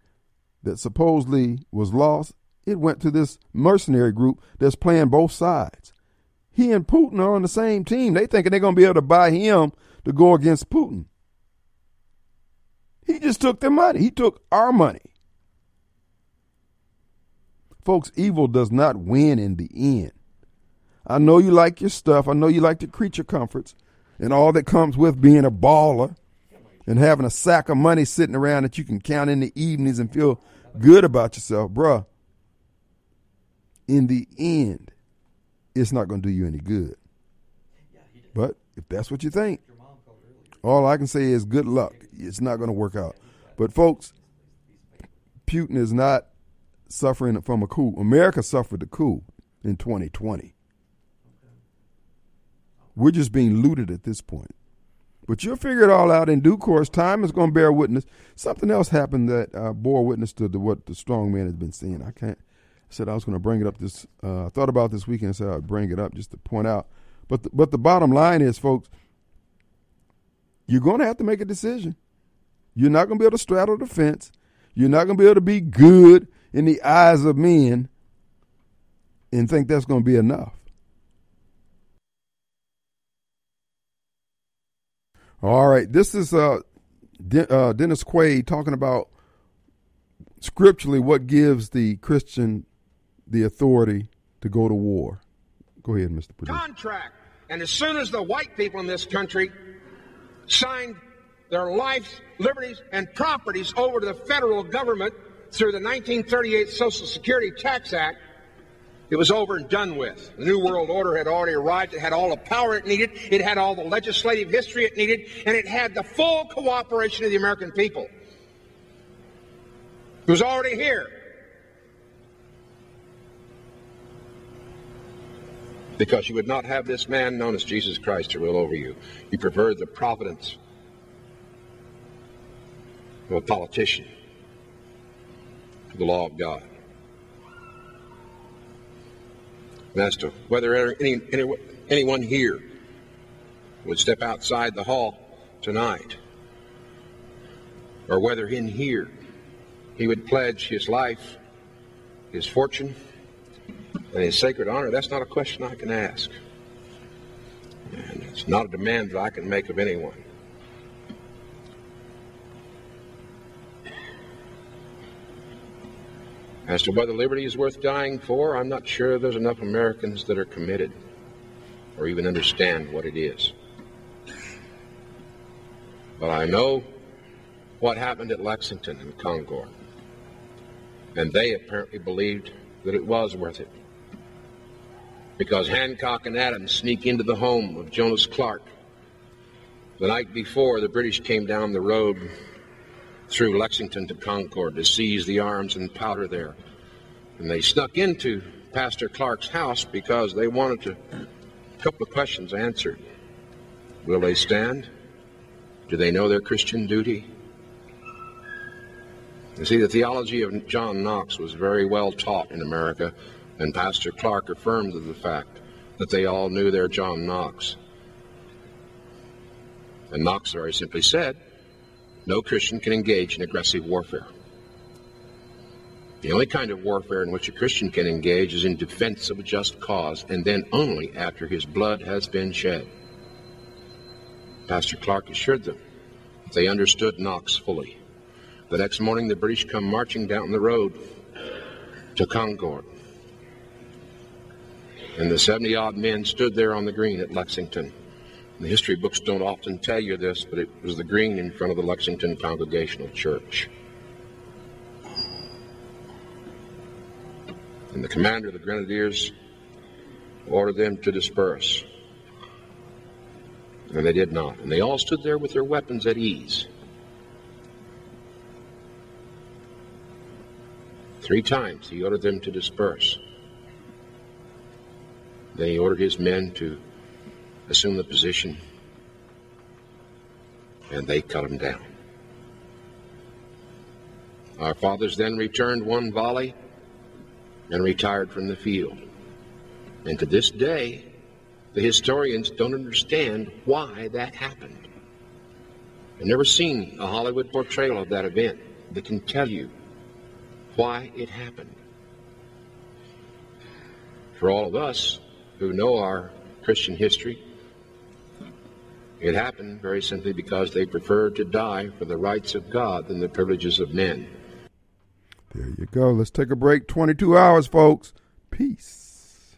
that supposedly was lost it went to this mercenary group that's playing both sides. He and Putin are on the same team. They thinking they're going to be able to buy him to go against Putin. He just took their money. He took our money. Folks, evil does not win in the end. I know you like your stuff. I know you like the creature comforts and all that comes with being a baller and having a sack of money sitting around that you can count in the evenings and feel good about yourself, bruh. In the end, it's not going to do you any good. But if that's what you think, all I can say is good luck. It's not going to work out. But folks, Putin is not suffering from a coup. America suffered the coup in 2020. We're just being looted at this point. But you'll figure it all out in due course. Time is going to bear witness. Something else happened that uh, bore witness to the, what the strong man has been seeing. I can't. I said I was going to bring it up. This uh, I thought about this weekend. Said I'd bring it up just to point out. But the, but the bottom line is, folks, you're going to have to make a decision. You're not going to be able to straddle the fence. You're not going to be able to be good in the eyes of men and think that's going to be enough. All right, this is uh, De- uh, Dennis Quaid talking about scripturally what gives the Christian the authority to go to war. Go ahead, Mr. Producer. Contract. And as soon as the white people in this country signed their lives, liberties, and properties over to the federal government through the 1938 Social Security Tax Act, it was over and done with. The New World Order had already arrived. It had all the power it needed. It had all the legislative history it needed. And it had the full cooperation of the American people. It was already here. Because you would not have this man known as Jesus Christ to rule over you. You preferred the providence of a politician to the law of God. And as to whether any, any, anyone here would step outside the hall tonight, or whether in here he would pledge his life, his fortune, and his sacred honor, that's not a question I can ask. And it's not a demand that I can make of anyone. As to whether liberty is worth dying for, I'm not sure there's enough Americans that are committed or even understand what it is. But I know what happened at Lexington and Concord. And they apparently believed that it was worth it. Because Hancock and Adams sneak into the home of Jonas Clark the night before the British came down the road through Lexington to Concord to seize the arms and powder there. And they snuck into Pastor Clark's house because they wanted to a couple of questions answered. Will they stand? Do they know their Christian duty? You see, the theology of John Knox was very well taught in America, and Pastor Clark affirmed the fact that they all knew their John Knox. And Knox very simply said, no Christian can engage in aggressive warfare. The only kind of warfare in which a Christian can engage is in defense of a just cause, and then only after his blood has been shed. Pastor Clark assured them that they understood Knox fully. The next morning, the British come marching down the road to Concord. And the 70 odd men stood there on the green at Lexington. The history books don't often tell you this, but it was the green in front of the Lexington Congregational Church. And the commander of the grenadiers ordered them to disperse. And they did not. And they all stood there with their weapons at ease. Three times he ordered them to disperse. Then he ordered his men to assume the position, and they cut him down. Our fathers then returned one volley and retired from the field. And to this day, the historians don't understand why that happened. I've never seen a Hollywood portrayal of that event that can tell you why it happened. For all of us who know our Christian history, It happened very simply because they preferred to die for the rights of God than the privileges of men. There you go. Let's take a break. 22 hours, folks. Peace.